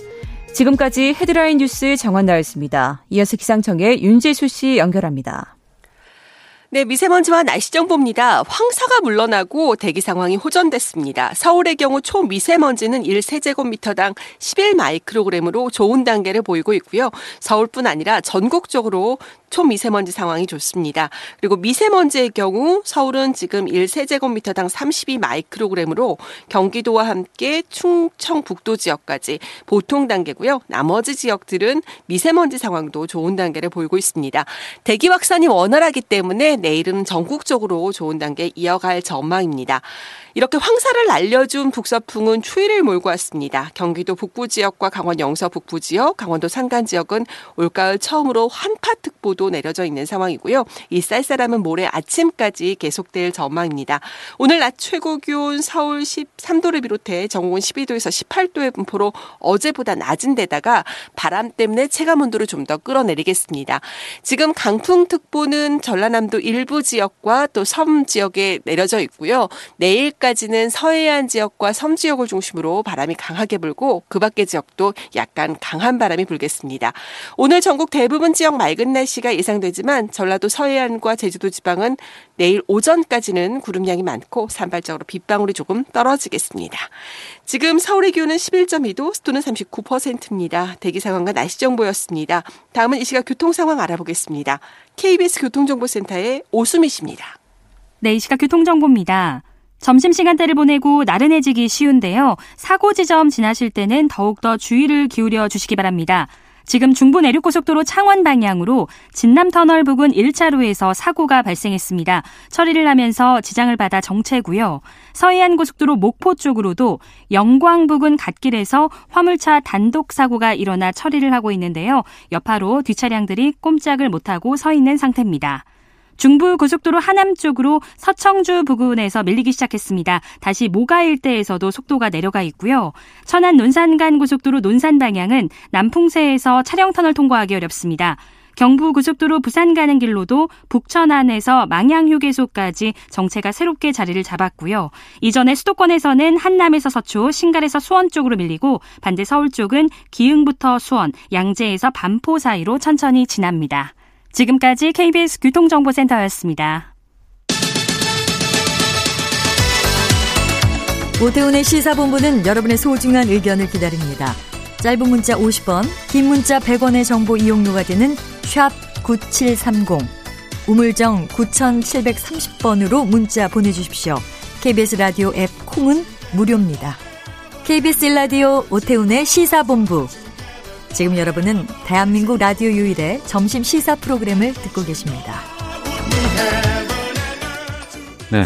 지금까지 헤드라인 뉴스 정원 나였습니다. 이어서 기상청의 윤재수 씨 연결합니다. 네, 미세먼지와 날씨 정보입니다. 황사가 물러나고 대기 상황이 호전됐습니다. 서울의 경우 초미세먼지는 1세제곱미터당 11 마이크로그램으로 좋은 단계를 보이고 있고요. 서울뿐 아니라 전국적으로 초미세먼지 상황이 좋습니다. 그리고 미세먼지의 경우 서울은 지금 1세제곱미터당 32 마이크로그램으로 경기도와 함께 충청북도 지역까지 보통 단계고요. 나머지 지역들은 미세먼지 상황도 좋은 단계를 보이고 있습니다. 대기 확산이 원활하기 때문에 내일은 전국적으로 좋은 단계 이어갈 전망입니다. 이렇게 황사를 날려준 북서풍은 추위를 몰고 왔습니다. 경기도 북부 지역과 강원 영서 북부 지역, 강원도 산간 지역은 올가을 처음으로 환파특보도 내려져 있는 상황이고요. 이 쌀쌀함은 모레 아침까지 계속될 전망입니다. 오늘 낮 최고 기온 서울 13도를 비롯해 전국은 12도에서 18도의 분포로 어제보다 낮은 데다가 바람 때문에 체감 온도를 좀 더 끌어내리겠습니다. 지금 강풍특보는 전라남도 일부 지역과 또 섬 지역에 내려져 있고요. 내일 내일까지는 서해안 지역과 섬 지역을 중심으로 바람이 강하게 불고 그 밖의 지역도 약간 강한 바람이 불겠습니다. 오늘 전국 대부분 지역 맑은 날씨가 예상되지만 전라도 서해안과 제주도 지방은 내일 오전까지는 구름량이 많고 산발적으로 빗방울이 조금 떨어지겠습니다. 지금 서울의 기온은 11.2도, 습도는 39%입니다. 대기 상황과 날씨 정보였습니다. 다음은 이 시각 교통 상황 알아보겠습니다. KBS 교통정보센터의 오수미 씨입니다. 네, 이 시각 교통정보입니다. 점심시간대를 보내고 나른해지기 쉬운데요. 사고 지점 지나실 때는 더욱더 주의를 기울여 주시기 바랍니다. 지금 중부 내륙고속도로 창원 방향으로 진남터널 부근 1차로에서 사고가 발생했습니다. 처리를 하면서 지장을 받아 정체고요. 서해안 고속도로 목포 쪽으로도 영광 부근 갓길에서 화물차 단독 사고가 일어나 처리를 하고 있는데요. 여파로 뒷차량들이 꼼짝을 못하고 서 있는 상태입니다. 중부 고속도로 하남 쪽으로 서청주 부근에서 밀리기 시작했습니다. 다시 모가 일대에서도 속도가 내려가 있고요. 천안 논산간 고속도로 논산 방향은 남풍세에서 차량 터널 통과하기 어렵습니다. 경부 고속도로 부산 가는 길로도 북천안에서 망양 휴게소까지 정체가 새롭게 자리를 잡았고요. 이전에 수도권에서는 한남에서 서초, 신갈에서 수원 쪽으로 밀리고 반대 서울 쪽은 기흥부터 수원, 양재에서 반포 사이로 천천히 지납니다. 지금까지 KBS 교통정보센터였습니다. 오태훈의 시사본부는 여러분의 소중한 의견을 기다립니다. 짧은 문자 50원, 긴 문자 100원의 정보 이용료가 되는 샵 9730, 우물정 9730번으로 문자 보내주십시오. KBS 라디오 앱 콩은 무료입니다. KBS 라디오 오태훈의 시사본부 지금 여러분은 대한민국 라디오 유일의 점심 시사 프로그램을 듣고 계십니다. 네.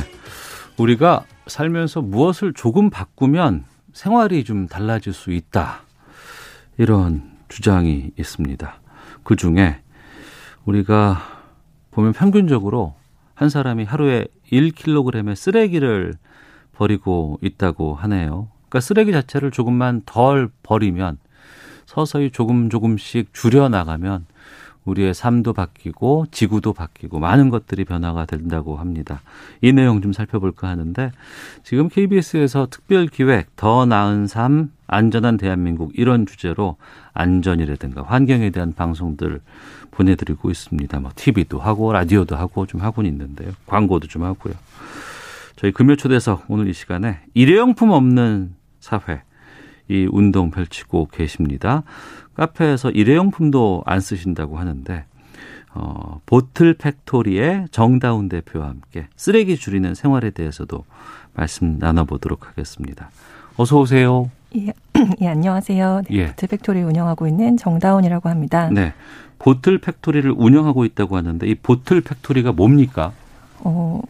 우리가 살면서 무엇을 조금 바꾸면 생활이 좀 달라질 수 있다. 이런 주장이 있습니다. 그 중에 우리가 보면 평균적으로 한 사람이 하루에 1kg의 쓰레기를 버리고 있다고 하네요. 그러니까 쓰레기 자체를 조금만 덜 버리면 서서히 조금 조금씩 줄여 나가면 우리의 삶도 바뀌고 지구도 바뀌고 많은 것들이 변화가 된다고 합니다. 이 내용 좀 살펴볼까 하는데 지금 KBS에서 특별 기획 더 나은 삶 안전한 대한민국 이런 주제로 안전이라든가 환경에 대한 방송들 보내드리고 있습니다. 뭐 TV도 하고 라디오도 하고 좀 하고는 있는데요. 광고도 좀 하고요. 저희 금요 초대석 오늘 이 시간에 일회용품 없는 사회 이 운동 펼치고 계십니다. 카페에서 일회용품도 안 쓰신다고 하는데 어, 보틀 팩토리의 정다운 대표와 함께 쓰레기 줄이는 생활에 대해서도 말씀 나눠보도록 하겠습니다. 어서 오세요. 예, 예 안녕하세요. 네, 예. 보틀 팩토리 운영하고 있는 정다운이라고 합니다. 네. 보틀 팩토리를 운영하고 있다고 하는데 이 보틀 팩토리가 뭡니까? 어,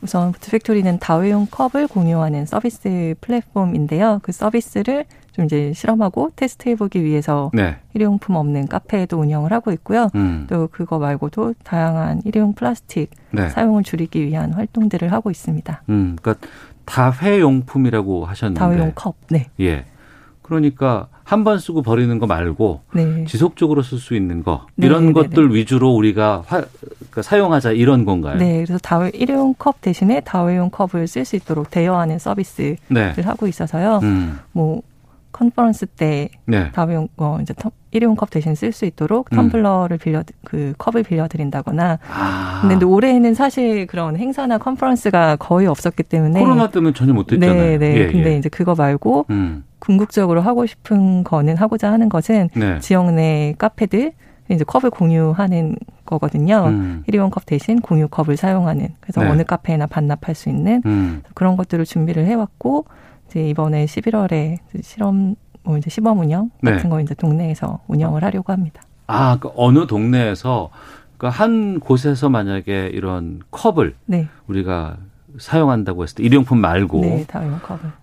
우선 보틀 팩토리는 다회용 컵을 공유하는 서비스 플랫폼인데요. 그 서비스를 좀 이제 실험하고 테스트해보기 위해서 네. 일회용품 없는 카페도 운영을 하고 있고요. 음. 또 그거 말고도 다양한 일회용 플라스틱 네. 사용을 줄이기 위한 활동들을 하고 있습니다. 음, 그러니까 다회용품이라고 하셨는데 다회용 컵, 네. 예. 그러니까 한 번 쓰고 버리는 거 말고 네. 지속적으로 쓸 수 있는 거 네, 이런 네, 것들 위주로 우리가 화, 그러니까 사용하자 이런 건가요? 네, 그래서 다회 일회용 컵 대신에 다회용 컵을 쓸 수 있도록 대여하는 서비스를 네. 하고 있어서요. 음. 뭐 컨퍼런스 때 네. 다회용 어 이제 텀- 일회용 컵 대신 쓸 수 있도록 음. 텀블러를 빌려 그 컵을 빌려 드린다거나. 아. 근데, 근데 올해는 사실 그런 행사나 컨퍼런스가 거의 없었기 때문에 코로나 때문에 전혀 못 됐잖아요. 네, 네. 예, 근데 예. 이제 그거 말고 음. 궁극적으로 하고 싶은 거는 하고자 하는 것은 네. 지역 내 카페들 이제 컵을 공유하는 거거든요. 음. 일회용 컵 대신 공유 컵을 사용하는 그래서 네. 어느 카페나 반납할 수 있는 음. 그런 것들을 준비를 해왔고 이제 이번에 11월에 실험 뭐 이제 시범 운영 네. 같은 거 이제 동네에서 운영을 하려고 합니다. 아, 그 어느 동네에서 그러니까 한 곳에서 만약에 이런 컵을 네, 우리가 사용한다고 했을 때 일용품 말고 네.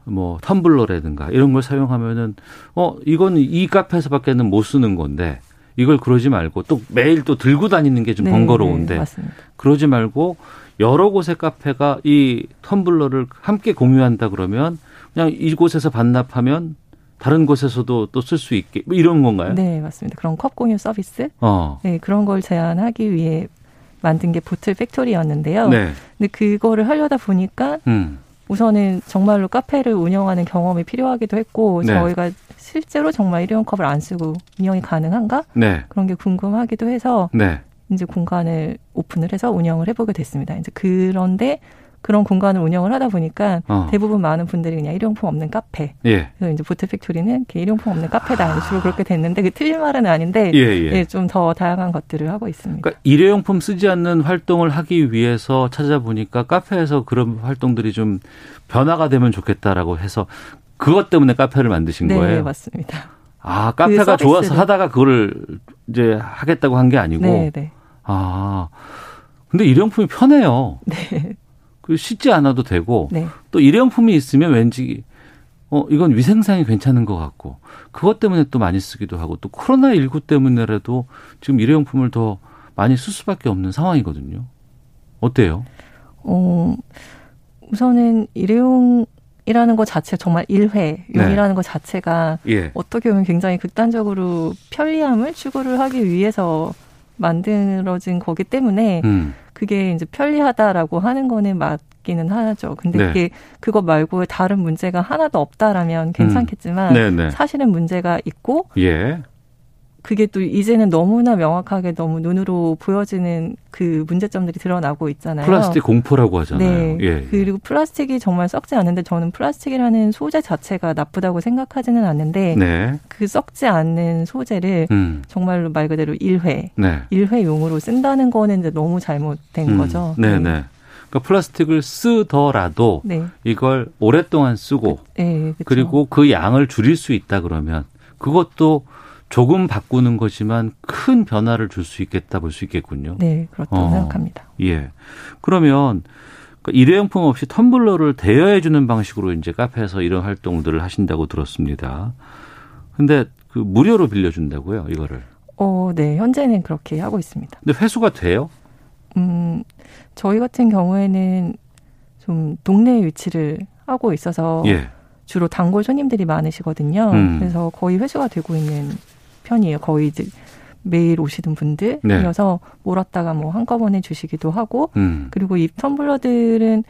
뭐 텀블러라든가 이런 걸 사용하면은 어 이건 이 카페에서밖에는 못 쓰는 건데 이걸 그러지 말고 또 매일 또 들고 다니는 게좀 네, 번거로운데 네. 그러지 말고 여러 곳의 카페가 이 텀블러를 함께 공유한다 그러면 그냥 이곳에서 반납하면 다른 곳에서도 또 쓸 수 있게 뭐 이런 건가요? 네, 맞습니다. 그런 컵 공유 서비스 어. 네, 그런 걸 제안하기 위해 만든 게 보틀 팩토리였는데요. 네. 근데 그거를 하려다 보니까 음. 우선은 정말로 카페를 운영하는 경험이 필요하기도 했고 네. 저희가 실제로 정말 일회용 컵을 안 쓰고 운영이 가능한가 네. 그런 게 궁금하기도 해서 네. 이제 공간을 오픈을 해서 운영을 해보게 됐습니다. 이제 그런데 그런 공간을 운영을 하다 보니까 어. 대부분 많은 분들이 그냥 일용품 없는 카페. 예. 그래서 이제 보트 팩토리는 일용품 없는 카페다. 주로 그렇게 됐는데 그 틀린 말은 아닌데 예, 예. 좀더 다양한 것들을 하고 있습니다. 그러니까 일회용품 쓰지 않는 활동을 하기 위해서 찾아보니까 카페에서 그런 활동들이 좀 변화가 되면 좋겠다라고 해서 그것 때문에 카페를 만드신 네, 거예요. 맞습니다. 아, 카페가 그 좋아서. 하다가 그거를 이제 하겠다고 한 게 아니고. 네, 네. 아. 근데 일회용품이 편해요. 네. 그 씻지 않아도 되고 네. 또 일회용품이 있으면 왠지 어 이건 위생상이 괜찮은 것 같고 그것 때문에 또 많이 쓰기도 하고 또 코로나 19 때문에라도 지금 일회용품을 더 많이 쓸 수밖에 없는 상황이거든요. 어때요? 어, 우선은 일회용이라는 것 자체 정말 일회 용이라는 것 자체가 예. 어떻게 보면 굉장히 극단적으로 편리함을 추구를 하기 위해서 만들어진 거기 때문에 음. 그게 이제 편리하다라고 하는 거는 맞기는 하죠. 근데 네. 그게 그거 말고 다른 문제가 하나도 없다라면 괜찮겠지만 네, 네. 사실은 문제가 있고 예. 그게 또 이제는 너무나 명확하게 너무 눈으로 보여지는 그 문제점들이 드러나고 있잖아요. 플라스틱 공포라고 하잖아요. 네. 예. 그리고 플라스틱이 정말 썩지 않는데 저는 플라스틱이라는 소재 자체가 나쁘다고 생각하지는 않는데 네. 그 썩지 않는 소재를 음. 정말로 말 그대로 일회, 네. 일회용으로 쓴다는 거는 이제 너무 잘못된 음. 거죠. 네, 네. 그러니까 플라스틱을 쓰더라도 네. 이걸 오랫동안 쓰고 네, 그쵸. 그리고 그 양을 줄일 수 있다 그러면 그것도 조금 바꾸는 거지만 큰 변화를 줄 수 있겠다 볼 수 있겠군요. 네, 그렇다고 어. 생각합니다. 예. 그러면 그 일회용품 없이 텀블러를 대여해 주는 방식으로 이제 카페에서 이런 활동들을 하신다고 들었습니다. 근데 그 무료로 빌려 준다고요, 이거를. 어, 네, 현재는 그렇게 하고 있습니다. 근데 회수가 돼요? 음, 저희 같은 경우에는 좀 동네에 위치를 하고 있어서 예. 주로 단골 손님들이 많으시거든요. 음. 그래서 거의 회수가 되고 있는 편이에요. 거의 이제 매일 오시는 분들이어서 몰았다가 뭐 한꺼번에 주시기도 하고 음. 그리고 이 텀블러들은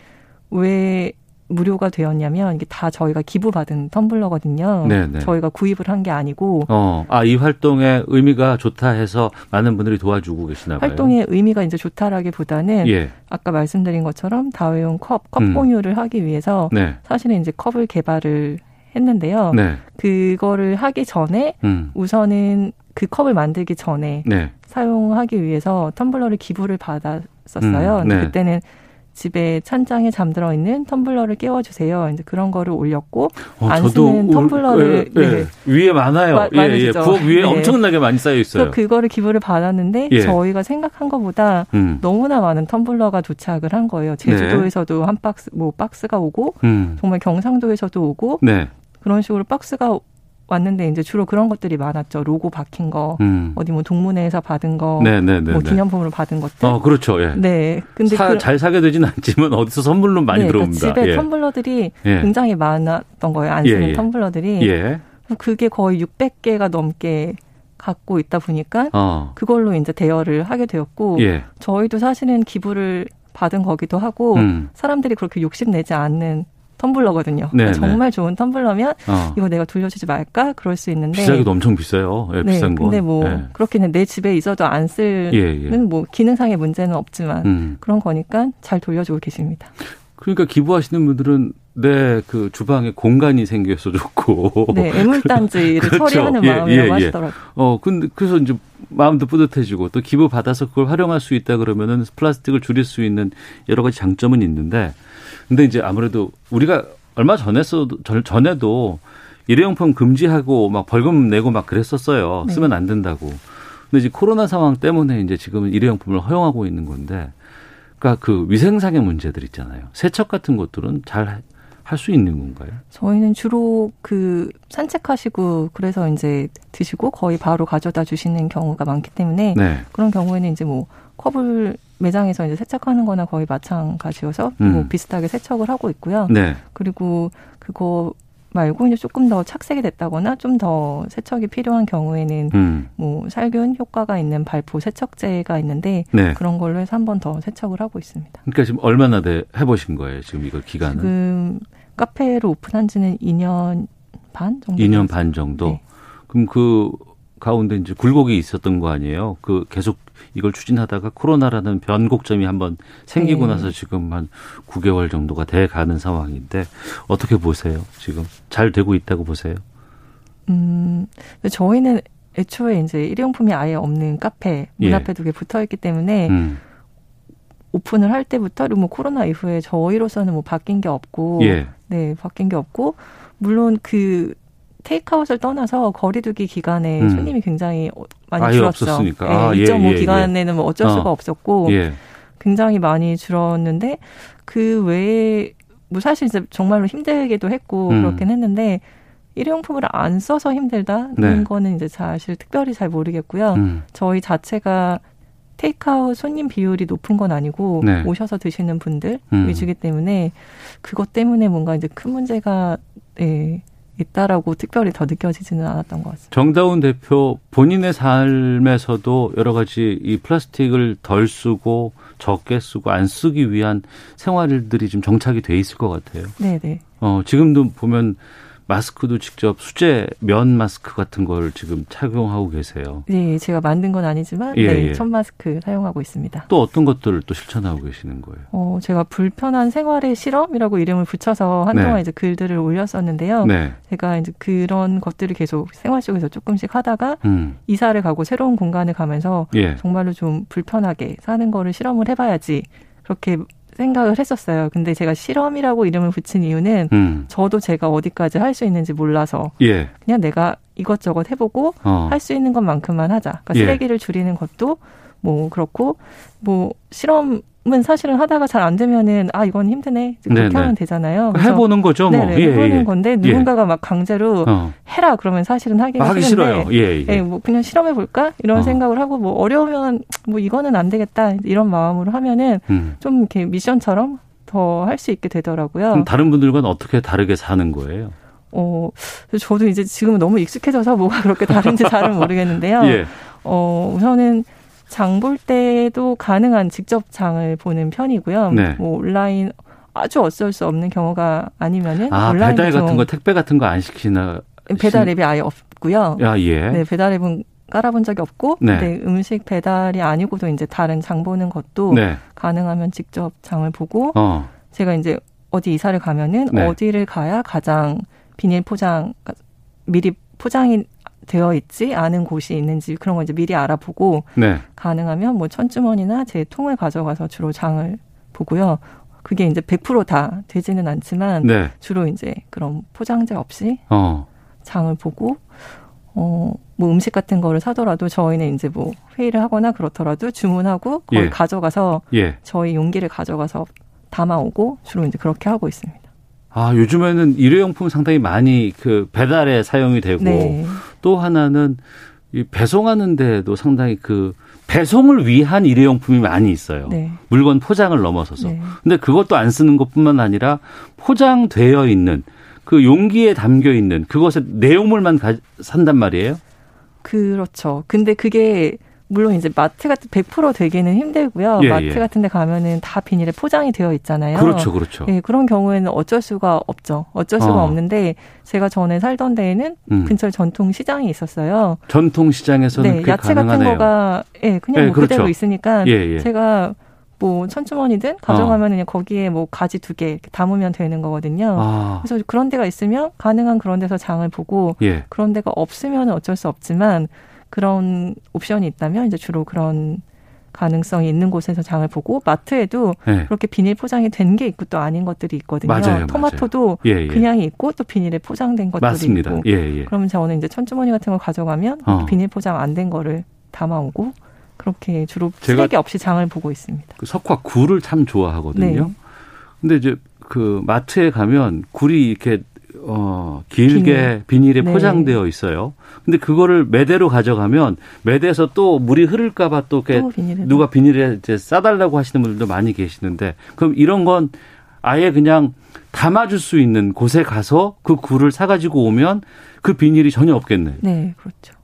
왜 무료가 되었냐면 이게 다 저희가 기부받은 텀블러거든요. 네네. 저희가 구입을 한 게 아니고 어, 아, 이 활동에 의미가 좋다 해서 많은 분들이 도와주고 계시나 봐요. 활동의 의미가 이제 좋다라기보다는 예. 아까 말씀드린 것처럼 다회용 컵, 컵 음. 공유를 하기 위해서 네. 사실은 이제 컵을 개발을 했는데요. 네. 그거를 하기 전에 음. 우선은 그 컵을 만들기 전에 네. 사용하기 위해서 텀블러를 기부를 받았었어요. 음, 네. 그때는 집에 찬장에 잠들어 있는 텀블러를 깨워주세요. 이제 그런 거를 올렸고 어, 안 쓰는 올- 텀블러를 예, 예. 위에 많아요. 마- 예, 예. 부엌 위에 네. 엄청나게 많이 쌓여 있어요. 그거를 기부를 받았는데 예. 저희가 생각한 것보다 음. 너무나 많은 텀블러가 도착을 한 거예요. 제주도에서도 한 박스 뭐 박스가 오고 음. 정말 경상도에서도 오고 네. 그런 식으로 박스가 왔는데 이제 주로 그런 것들이 많았죠. 로고 박힌 거, 음. 어디 뭐 동문회에서 받은 거, 네, 네, 네, 뭐 네. 기념품으로 받은 것들. 어, 그렇죠. 예. 네. 근데 사- 그- 잘 사게 되진 않지만 어디서 선물로 많이 네, 그러니까 들어옵니다. 집에 예. 텀블러들이 예. 굉장히 많았던 거예요. 안 예, 쓰는 예. 텀블러들이. 예. 그게 거의 600개가 넘게 갖고 있다 보니까 어. 그걸로 이제 대여를 하게 되었고 예. 저희도 사실은 기부를 받은 거기도 하고 음. 사람들이 그렇게 욕심내지 않는 텀블러거든요. 네, 정말 좋은 텀블러면 어. 이거 내가 돌려주지 말까 그럴 수 있는데 비싸기도 엄청 비싸요. 예, 네, 비싼 거. 근데 뭐 예. 그렇게는 내 집에 있어도 안 쓰는 예, 예. 뭐 기능상의 문제는 없지만 음. 그런 거니까 잘 돌려주고 계십니다. 그러니까 기부하시는 분들은 내 그 주방에 공간이 생겨서 좋고. 네, 애물단지를 그렇죠. 처리하는 예, 마음이라고 예, 예. 하시더라고요. 어, 근데 그래서 이제 마음도 뿌듯해지고 또 기부 받아서 그걸 활용할 수 있다 그러면은 플라스틱을 줄일 수 있는 여러 가지 장점은 있는데 근데 이제 아무래도 우리가 얼마 전에서도 전- 전에도 일회용품 금지하고 막 벌금 내고 막 그랬었어요. 네. 쓰면 안 된다고. 근데 이제 코로나 상황 때문에 이제 지금은 일회용품을 허용하고 있는 건데 그러니까 그 위생상의 문제들 있잖아요. 세척 같은 것들은 잘 할 수 있는 건가요? 저희는 주로 그 산책하시고 그래서 이제 드시고 거의 바로 가져다 주시는 경우가 많기 때문에 네. 그런 경우에는 이제 뭐 컵을 매장에서 이제 세척하는 거나 거의 마찬가지여서 음. 뭐 비슷하게 세척을 하고 있고요. 네. 그리고 그거 말고 이제 조금 더 착색이 됐다거나 좀 더 세척이 필요한 경우에는 음. 뭐 살균 효과가 있는 발포 세척제가 있는데 네. 그런 걸로 해서 한 번 더 세척을 하고 있습니다. 그러니까 지금 얼마나 돼 해보신 거예요? 지금 이거 기간은? 지금 카페를 오픈한 지는 2년 반 정도 2년 반 정도. 네. 그럼 그 가운데 이제 굴곡이 있었던 거 아니에요? 그 계속 이걸 추진하다가 코로나라는 변곡점이 한번 생기고 네. 나서 지금 한 9개월 정도가 돼 가는 상황인데 어떻게 보세요? 지금 잘 되고 있다고 보세요? 음, 저희는 애초에 이제 일회용품이 아예 없는 카페 문 예. 앞에 두개 붙어 있기 때문에 음. 오픈을 할 때부터 뭐 코로나 이후에 저희로서는 뭐 바뀐 게 없고 예. 네 바뀐 게 없고 물론 그 테이크아웃을 떠나서 거리두기 기간에 음. 손님이 굉장히 어, 많이 줄었죠. 없었으니까. 네, 아, 예, 2.5 예, 예. 기간에는 뭐 어쩔 어. 수가 없었고 예. 굉장히 많이 줄었는데 그 외에 뭐 사실 이제 정말로 힘들기도 했고 음. 그렇긴 했는데 일회용품을 안 써서 힘들다는 네. 거는 이제 사실 특별히 잘 모르겠고요. 음. 저희 자체가 테이크아웃 손님 비율이 높은 건 아니고 네. 오셔서 드시는 분들 음. 위주기 때문에 그것 때문에 뭔가 이제 큰 문제가 예, 있다라고 특별히 더 느껴지지는 않았던 것 같습니다. 정다운 대표 본인의 삶에서도 여러 가지 이 플라스틱을 덜 쓰고 적게 쓰고 안 쓰기 위한 생활들이 좀 정착이 돼 있을 것 같아요. 네 네. 어, 지금도 보면 마스크도 직접 수제 면 마스크 같은 걸 지금 착용하고 계세요. 네, 제가 만든 건 아니지만 예, 네, 예. 천 마스크 사용하고 있습니다. 또 어떤 것들을 또 실천하고 계시는 거예요? 어, 제가 불편한 생활의 실험이라고 이름을 붙여서 한동안 네. 이제 글들을 올렸었는데요. 네. 제가 이제 그런 것들을 계속 생활 속에서 조금씩 하다가 음. 이사를 가고 새로운 공간을 가면서 예. 정말로 좀 불편하게 사는 거를 실험을 해봐야지 그렇게 생각을 했었어요. 근데 제가 실험이라고 이름을 붙인 이유는 음. 저도 제가 어디까지 할 수 있는지 몰라서 예. 그냥 내가 이것저것 해보고 어. 할수 있는 것만큼만 하자. 그러니까 예. 쓰레기를 줄이는 것도 뭐 그렇고 뭐 실험 은 사실은 하다가 잘 안 되면은 아 이건 힘드네 그렇게 네네. 하면 되잖아요. 해보는 거죠, 뭐. 네네, 예, 해보는 예. 건데 예. 누군가가 막 강제로 어. 해라 그러면 사실은 하기 하기 싫어요. 예, 예. 뭐 그냥 실험해 볼까 이런 어. 생각을 하고 뭐 어려우면 뭐 이거는 안 되겠다 이런 마음으로 하면은 음. 좀 이렇게 미션처럼 더 할 수 있게 되더라고요. 그럼 다른 분들과는 어떻게 다르게 사는 거예요? 어, 저도 이제 지금은 너무 익숙해져서 뭐가 그렇게 다른지 잘은 모르겠는데요. 예. 어, 우선은 장 볼 때도 가능한 직접 장을 보는 편이고요. 네. 뭐 온라인 아주 어쩔 수 없는 경우가 아니면은 아, 온라인 배달 같은 거, 택배 같은 거 안 시키나? 배달 앱이 아예 없고요. 야, 예. 네, 배달 앱은 깔아본 적이 없고, 네. 네, 음식 배달이 아니고도 이제 다른 장 보는 것도 네. 가능하면 직접 장을 보고, 어. 제가 이제 어디 이사를 가면은 네. 어디를 가야 가장 비닐 포장 미리 포장이 되어 있지 않은 곳이 있는지 그런 거 이제 미리 알아보고 네. 가능하면 뭐 천주머니나 제 통을 가져가서 주로 장을 보고요. 그게 이제 100%다 되지는 않지만 네. 주로 이제 그런 포장재 없이 어. 장을 보고 어 뭐 음식 같은 거를 사더라도 저희는 이제 뭐 회의를 하거나 그렇더라도 주문하고 거기 예. 가져가서 예. 저희 용기를 가져가서 담아오고 주로 이제 그렇게 하고 있습니다. 아, 요즘에는 일회용품 상당히 많이 그 배달에 사용이 되고 네. 또 하나는 이 배송하는 데도 상당히 그 배송을 위한 일회용품이 많이 있어요. 네. 물건 포장을 넘어서서. 네. 근데 그것도 안 쓰는 것뿐만 아니라 포장되어 있는 그 용기에 담겨 있는 그것의 내용물만 가, 산단 말이에요? 그렇죠. 근데 그게 물론 이제 마트 같은 100% 되기는 힘들고요. 예, 마트 예. 같은 데 가면은 다 비닐에 포장이 되어 있잖아요. 그렇죠, 그렇죠. 예, 그런 경우에는 어쩔 수가 없죠. 어쩔 수가 어. 없는데 제가 전에 살던 데에는 음. 근처에 전통 시장이 있었어요. 전통 시장에서는 네, 야채 가능하네요. 같은 거가 예, 그냥 예, 뭐 그렇죠. 그대로 있으니까 예, 예. 제가 뭐 천주머니든 가져가면 그냥 거기에 뭐 가지 두 개 담으면 되는 거거든요. 아. 그래서 그런 데가 있으면 가능한 그런 데서 장을 보고 예. 그런 데가 없으면 어쩔 수 없지만 그런 옵션이 있다면 이제 주로 그런 가능성이 있는 곳에서 장을 보고 마트에도 예. 그렇게 비닐 포장이 된 게 있고 또 아닌 것들이 있거든요. 맞아요, 토마토도 맞아요. 예, 예. 그냥 있고 또 비닐에 포장된 것들이 맞습니다. 있고. 예, 예. 그러면 저는 이제 천주머니 같은 걸 가져가면 어. 비닐 포장 안 된 거를 담아오고 그렇게 주로 쓰레기 없이 장을 보고 있습니다. 그 석화 굴을 참 좋아하거든요. 네. 근데 이제 그 마트에 가면 굴이 이렇게 어 길게 비닐. 에 네. 포장되어 있어요. 근데 그거를 매대로 가져가면 매대에서 또 물이 흐를까 봐 또 이렇게 또 비닐에 누가 비닐에 이제 싸달라고 하시는 분들도 많이 계시는데 그럼 이런 건 아예 그냥 담아줄 수 있는 곳에 가서 그 굴을 사가지고 오면 그 비닐이 전혀 없겠네. 네, 그렇죠.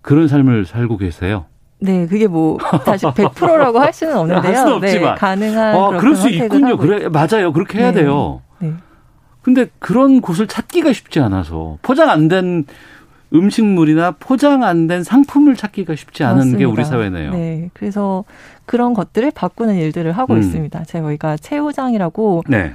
그런 삶을 살고 계세요. 네, 그게 뭐 다시 100%라고 할 수는 없는데요. 할 수는 없지만. 네, 가능한 어, 그런 그럴 수 있군요. 그래 맞아요. 그렇게 해야 네. 돼요. 네. 근데 그런 곳을 찾기가 쉽지 않아서 포장 안 된 음식물이나 포장 안 된 상품을 찾기가 쉽지 않은 게 우리 맞습니다. 사회네요. 네, 그래서 그런 것들을 바꾸는 일들을 하고 음. 있습니다. 저희가 채우장이라고 네.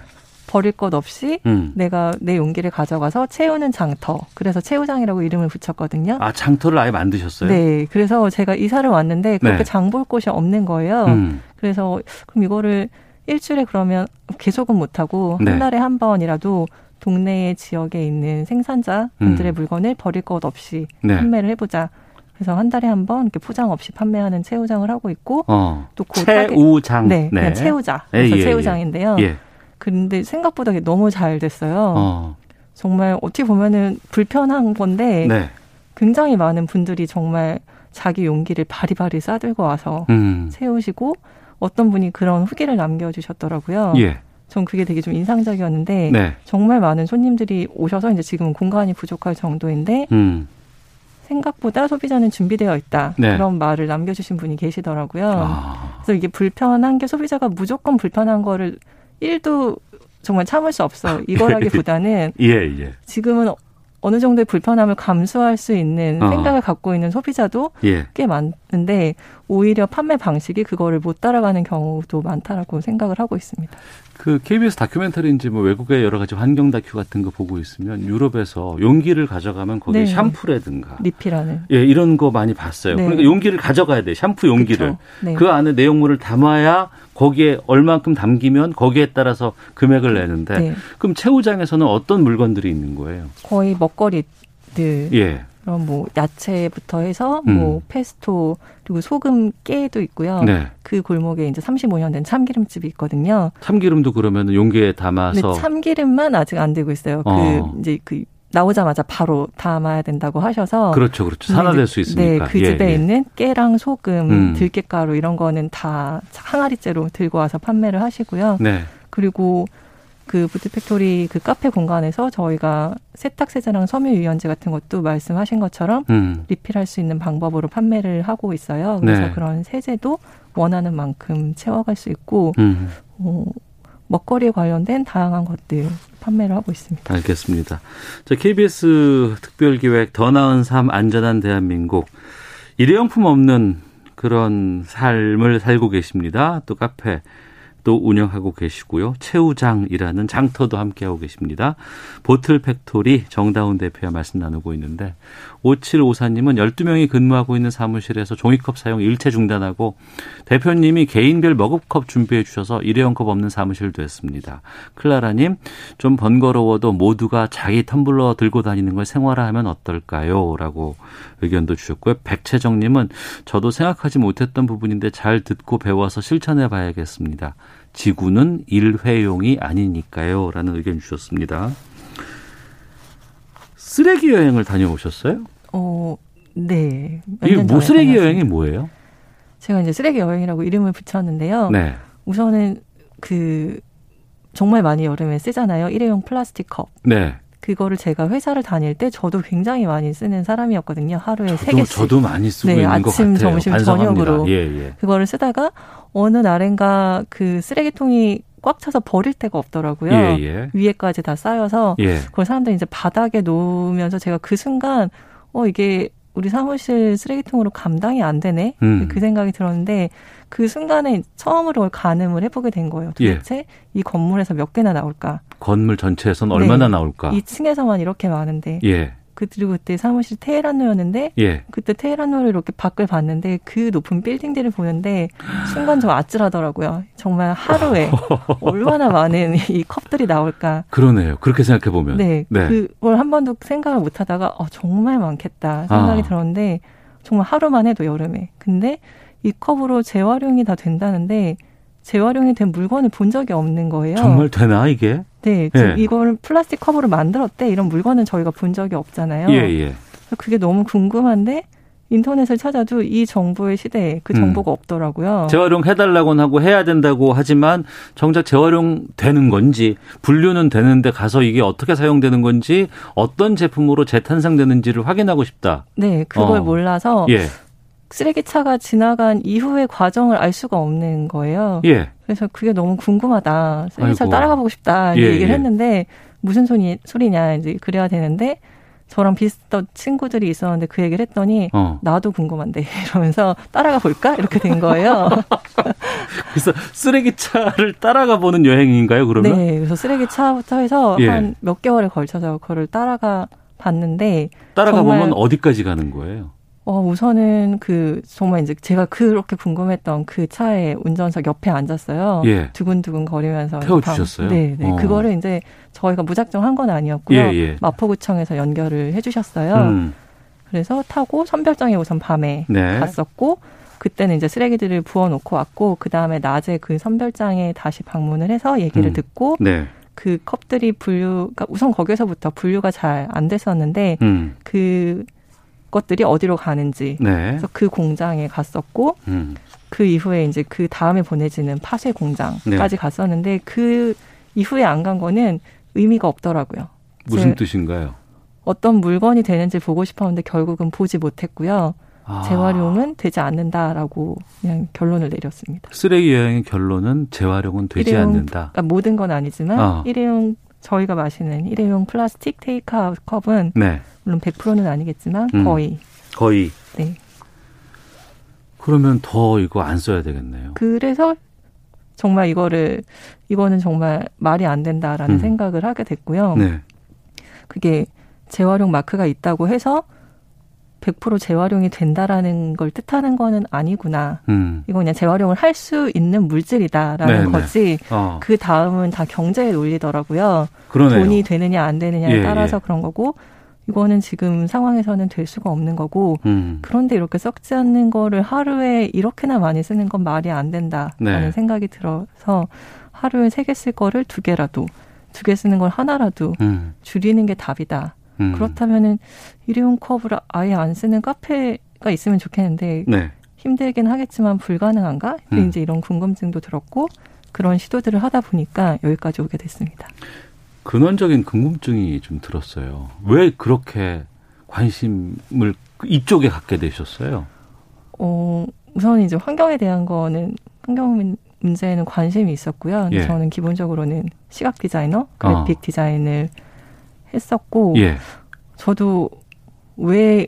버릴 것 없이 음. 내가 내 용기를 가져가서 채우는 장터. 그래서 채우장이라고 이름을 붙였거든요. 아 장터를 아예 만드셨어요? 네, 그래서 제가 이사를 왔는데 그렇게 네. 장볼 곳이 없는 거예요. 음. 그래서 그럼 이거를 일주일에 그러면 계속은 못하고 네. 한 달에 한 번이라도 동네 지역에 있는 생산자 분들의 음. 물건을 버릴 것 없이 네. 판매를 해보자. 그래서 한 달에 한 번 이렇게 포장 없이 판매하는 채우장을 하고 있고 어. 또그 채우장. 네, 그냥 채우자. 그래서 예, 예, 채우장인데요. 예. 근데 생각보다 너무 잘 됐어요. 어. 정말 어떻게 보면은 불편한 건데 네. 굉장히 많은 분들이 정말 자기 용기를 바리바리 싸들고 와서 음. 채우시고 어떤 분이 그런 후기를 남겨주셨더라고요. 예. 전 그게 되게 좀 인상적이었는데 네. 정말 많은 손님들이 오셔서 이제 지금은 공간이 부족할 정도인데 음. 생각보다 소비자는 준비되어 있다 네. 그런 말을 남겨주신 분이 계시더라고요. 아. 그래서 이게 불편한 게 소비자가 무조건 불편한 거를 일도 정말 참을 수 없어 이거라기보다는 예, 예. 지금은 어느 정도의 불편함을 감수할 수 있는 어. 생각을 갖고 있는 소비자도 예. 꽤 많은데 오히려 판매 방식이 그거를 못 따라가는 경우도 많다라고 생각을 하고 있습니다. 그 KBS 다큐멘터리인지 뭐 외국의 여러 가지 환경 다큐 같은 거 보고 있으면 유럽에서 용기를 가져가면 거기에 네. 샴푸라든가 리필하는 예, 이런 거 많이 봤어요. 네. 그러니까 용기를 가져가야 돼. 샴푸 용기를. 네. 그 안에 내용물을 담아야 거기에 얼만큼 담기면 거기에 따라서 금액을 내는데 네. 그럼 채우장에서는 어떤 물건들이 있는 거예요? 거의 먹거리들 예. 그럼 뭐 야채부터 해서 음. 뭐 페스토 그리고 소금 깨도 있고요. 네. 그 골목에 이제 35년 된 참기름집이 있거든요. 참기름도 그러면 용기에 담아서 근데 참기름만 아직 안 되고 있어요. 어. 그 이제 그 나오자마자 바로 담아야 된다고 하셔서 그렇죠, 그렇죠. 산화될 수 있으니까. 네, 그 예, 집에 예. 있는 깨랑 소금, 음. 들깨가루 이런 거는 다 항아리째로 들고 와서 판매를 하시고요. 네. 그리고 그 부트팩토리 그 카페 공간에서 저희가 세탁세제랑 섬유 유연제 같은 것도 말씀하신 것처럼 음. 리필할 수 있는 방법으로 판매를 하고 있어요. 그래서 네. 그런 세제도 원하는 만큼 채워갈 수 있고 음. 어, 먹거리에 관련된 다양한 것들 판매를 하고 있습니다. 알겠습니다. 자, KBS 특별기획 더 나은 삶 안전한 대한민국 일회용품 없는 그런 삶을 살고 계십니다. 또 카페 또 운영하고 계시고요. 채우장이라는 장터도 함께하고 계십니다. 보틀 팩토리 정다운 대표와 말씀 나누고 있는데 5754님은 12명이 근무하고 있는 사무실에서 종이컵 사용 일체 중단하고 대표님이 개인별 머그컵 준비해 주셔서 일회용 컵 없는 사무실도 했습니다. 클라라님 좀 번거로워도 모두가 자기 텀블러 들고 다니는 걸 생활화하면 어떨까요? 라고 의견도 주셨고요. 백채정님은 저도 생각하지 못했던 부분인데 잘 듣고 배워서 실천해 봐야겠습니다. 지구는 일회용이 아니니까요. 라는 의견 주셨습니다. 쓰레기 여행을 다녀오셨어요? 어, 네. 년뭐 쓰레기. 여행이 뭐예요? 제가 이제 쓰레기 여행이라고 이름을 붙였는데요. 네. 우선은 그 정말 많이 여름에 쓰잖아요. 일회용 플라스틱 컵. 네. 그거를 제가 회사를 다닐 때 저도 굉장히 많이 쓰는 사람이었거든요. 하루에 세 개씩. 저도 많이 쓰고 네, 있는 것 아침, 같아요. 점심, 반성합니다. 저녁으로. 예, 예. 그거를 쓰다가 어느 날엔가 그 쓰레기통이 꽉 차서 버릴 데가 없더라고요. 예, 예. 위에까지 다 쌓여서 예. 그걸 사람들이 이제 바닥에 놓으면서 제가 그 순간 어 이게 우리 사무실 쓰레기통으로 감당이 안 되네 음. 그 생각이 들었는데 그 순간에 처음으로 가늠을 해보게 된 거예요. 예. 도대체 이 건물에서 몇 개나 나올까? 건물 전체에선 얼마나 네. 나올까? 2층에서만 이렇게 많은데 예. 그 그리고 그때 사무실 테헤란로였는데 예. 그때 테헤란로를 이렇게 밖을 봤는데 그 높은 빌딩들을 보는데 순간 좀 아찔하더라고요. 정말 하루에 얼마나 많은 이 컵들이 나올까. 그러네요. 그렇게 생각해 보면. 네, 그걸 한 번도 생각을 못 하다가 어, 정말 많겠다 생각이 아. 들었는데 정말 하루만 해도 여름에. 근데 이 컵으로 재활용이 다 된다는데 재활용이 된 물건을 본 적이 없는 거예요. 정말 되나 이게? 네, 예. 이거를 플라스틱 컵으로 만들었대 이런 물건은 저희가 본 적이 없잖아요. 예, 예. 그게 너무 궁금한데 인터넷을 찾아도 이 정보의 시대에 그 음. 정보가 없더라고요. 재활용 해달라고는 하고 해야 된다고 하지만 정작 재활용 되는 건지 분류는 되는데 가서 이게 어떻게 사용되는 건지 어떤 제품으로 재탄생되는지를 확인하고 싶다. 네, 그걸 어. 몰라서 예. 쓰레기차가 지나간 이후의 과정을 알 수가 없는 거예요. 예. 그래서 그게 너무 궁금하다. 쓰레기차 아이고. 따라가 보고 싶다. 예, 얘기를 예. 했는데 무슨 소리, 소리냐 이제 그래야 되는데 저랑 비슷한 친구들이 있었는데 그 얘기를 했더니 어. 나도 궁금한데 이러면서 따라가 볼까 이렇게 된 거예요. 그래서 쓰레기차를 따라가 보는 여행인가요, 그러면? 네, 그래서 쓰레기차부터 해서 예. 한몇 개월에 걸쳐서 그거를 따라가 봤는데 따라가 보면 어디까지 가는 거예요? 어, 우선은 그, 정말 이제 제가 그렇게 궁금했던 그 차에 운전석 옆에 앉았어요. 예. 두근두근 거리면서. 태워 주셨어요? 방- 네, 네. 어. 그거를 이제 저희가 무작정 한 건 아니었고요. 예, 예. 마포구청에서 연결을 해 주셨어요. 음. 그래서 타고 선별장에 우선 밤에 네. 갔었고, 그때는 이제 쓰레기들을 부어 놓고 왔고, 그 다음에 낮에 그 선별장에 다시 방문을 해서 얘기를 음. 듣고, 네. 그 컵들이 분류, 그러니까 우선 거기서부터 분류가 잘 안 됐었는데, 음. 그 것들이 어디로 가는지. 네. 그래서 그 공장에 갔었고, 음. 그 이후에 이제 그 다음에 보내지는 파쇄 공장까지 네. 갔었는데, 그 이후에 안 간 거는 의미가 없더라고요. 무슨 제- 뜻인가요? 어떤 물건이 되는지 보고 싶었는데 결국은 보지 못했고요. 아. 재활용은 되지 않는다라고 그냥 결론을 내렸습니다. 쓰레기 여행의 결론은 재활용은 되지 않는다. 그러니까 모든 건 아니지만 아. 일회용 저희가 마시는 일회용 플라스틱 테이크아웃 컵은 네. 물론 100%는 아니겠지만 음. 거의 거의. 네. 그러면 더 이거 안 써야 되겠네요. 그래서 정말 이거를 이거는 정말 말이 안 된다라는 음. 생각을 하게 됐고요. 네. 그게 재활용 마크가 있다고 해서 100% 재활용이 된다라는 걸 뜻하는 거는 아니구나. 음. 이거 그냥 재활용을 할 수 있는 물질이다라는 네네. 거지. 어. 그 다음은 다 경제에 논리더라고요. 그러네요. 돈이 되느냐 안 되느냐에 예, 따라서 예. 그런 거고 이거는 지금 상황에서는 될 수가 없는 거고 음. 그런데 이렇게 썩지 않는 거를 하루에 이렇게나 많이 쓰는 건 말이 안 된다라는 네. 생각이 들어서 하루에 세 개 쓸 거를 두 개라도 두 개 쓰는 걸 하나라도 음. 줄이는 게 답이다. 음. 그렇다면은 일회용 컵을 아예 안 쓰는 카페가 있으면 좋겠는데 네. 힘들긴 하겠지만 불가능한가? 음. 이제 이런 궁금증도 들었고 그런 시도들을 하다 보니까 여기까지 오게 됐습니다. 근원적인 궁금증이 좀 들었어요. 왜 그렇게 관심을 이쪽에 갖게 되셨어요? 어, 우선 이제 환경에 대한 거는 환경 문제에는 관심이 있었고요. 예. 저는 기본적으로는 시각 디자이너, 그래픽 어. 디자인을 했었고 예. 저도 왜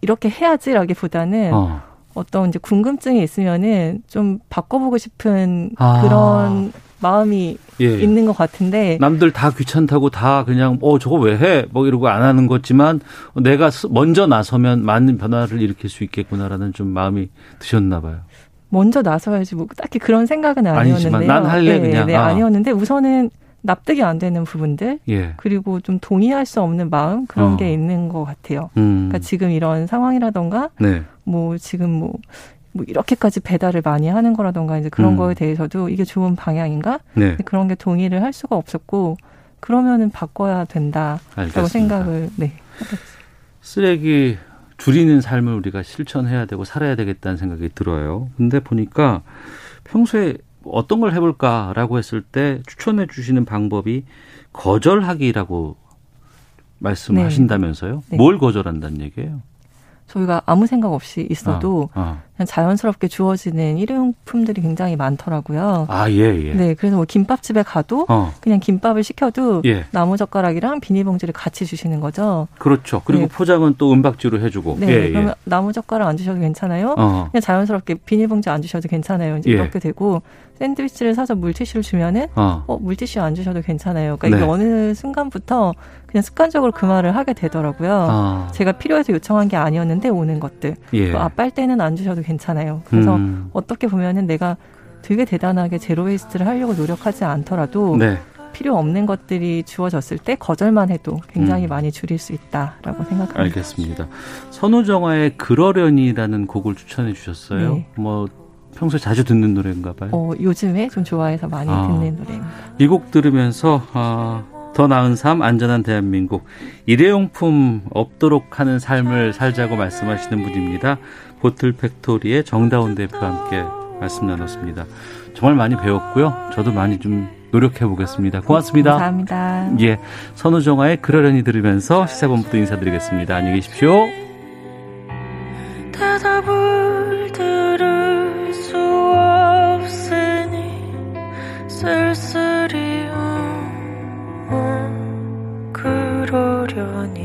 이렇게 해야지라기보다는 어. 어떤 이제 궁금증이 있으면은 좀 바꿔보고 싶은 아. 그런 마음이 예. 있는 것 같은데 남들 다 귀찮다고 다 그냥 어 저거 왜 해? 뭐 이러고 안 하는 거지만 내가 스- 먼저 나서면 많은 변화를 일으킬 수 있겠구나라는 좀 마음이 드셨나 봐요. 먼저 나서야지 뭐 딱히 그런 생각은 아니지만 아니었는데요. 난 할래, 네, 그냥. 네, 아. 아니었는데 우선은 납득이 안 되는 부분들 예. 그리고 좀 동의할 수 없는 마음 그런 어. 게 있는 것 같아요. 음. 그러니까 지금 이런 상황이라던가 네. 뭐 지금 뭐, 뭐 이렇게까지 배달을 많이 하는 거라던가 이제 그런 음. 거에 대해서도 이게 좋은 방향인가 네. 그런 게 동의를 할 수가 없었고 그러면은 바꿔야 된다라고 알겠습니다. 생각을 네 쓰레기 줄이는 삶을 우리가 실천해야 되고 살아야 되겠다는 생각이 들어요. 근데 보니까 평소에 어떤 걸 해볼까라고 했을 때 추천해 주시는 방법이 거절하기라고 말씀하신다면서요? 네. 뭘 거절한다는 얘기예요? 저희가 아무 생각 없이 있어도 아, 아. 그냥 자연스럽게 주어지는 일회용품들이 굉장히 많더라고요. 아, 예, 예. 네, 그래서 뭐 김밥집에 가도 어. 그냥 김밥을 시켜도 예. 나무 젓가락이랑 비닐봉지를 같이 주시는 거죠. 그렇죠. 그리고 네. 포장은 또 은박지로 해주고. 네, 예, 그러면 예. 나무 젓가락 안 주셔도 괜찮아요. 어. 그냥 자연스럽게 비닐봉지 안 주셔도 괜찮아요. 이제 예. 이렇게 되고 샌드위치를 사서 물티슈를 주면은 어. 어, 물티슈 안 주셔도 괜찮아요. 그러니까 네. 이게 어느 순간부터 그냥 습관적으로 그 말을 하게 되더라고요. 아. 제가 필요해서 요청한 게 아니었는데 오는 것들. 예. 또 아 빨대는 안 주셔도 괜찮아요. 그래서 음. 어떻게 보면은 내가 되게 대단하게 zero waste를 하려고 노력하지 않더라도 네. 필요 없는 것들이 주어졌을 때 거절만 해도 굉장히 음. 많이 줄일 수 있다라고 생각합니다. 알겠습니다. 선우정아의 그러려니라는 곡을 추천해 주셨어요. 네. 뭐 평소에 자주 듣는 노래인가 봐요. 어, 요즘에 좀 좋아해서 많이 아. 듣는 노래입니다. 이 곡 들으면서 아, 더 나은 삶, 안전한 대한민국, 일회용품 없도록 하는 삶을 살자고 말씀하시는 분입니다. 보틀 팩토리의 정다운 대표와 함께 말씀 나눴습니다. 정말 많이 배웠고요. 저도 많이 좀 노력해 보겠습니다. 고맙습니다. 감사합니다. 예, 선우정아의 그러려니 들으면서 시사본부도 인사드리겠습니다. 안녕히 계십시오. 수 없으니 쓸쓸히 음, 음, 그러려니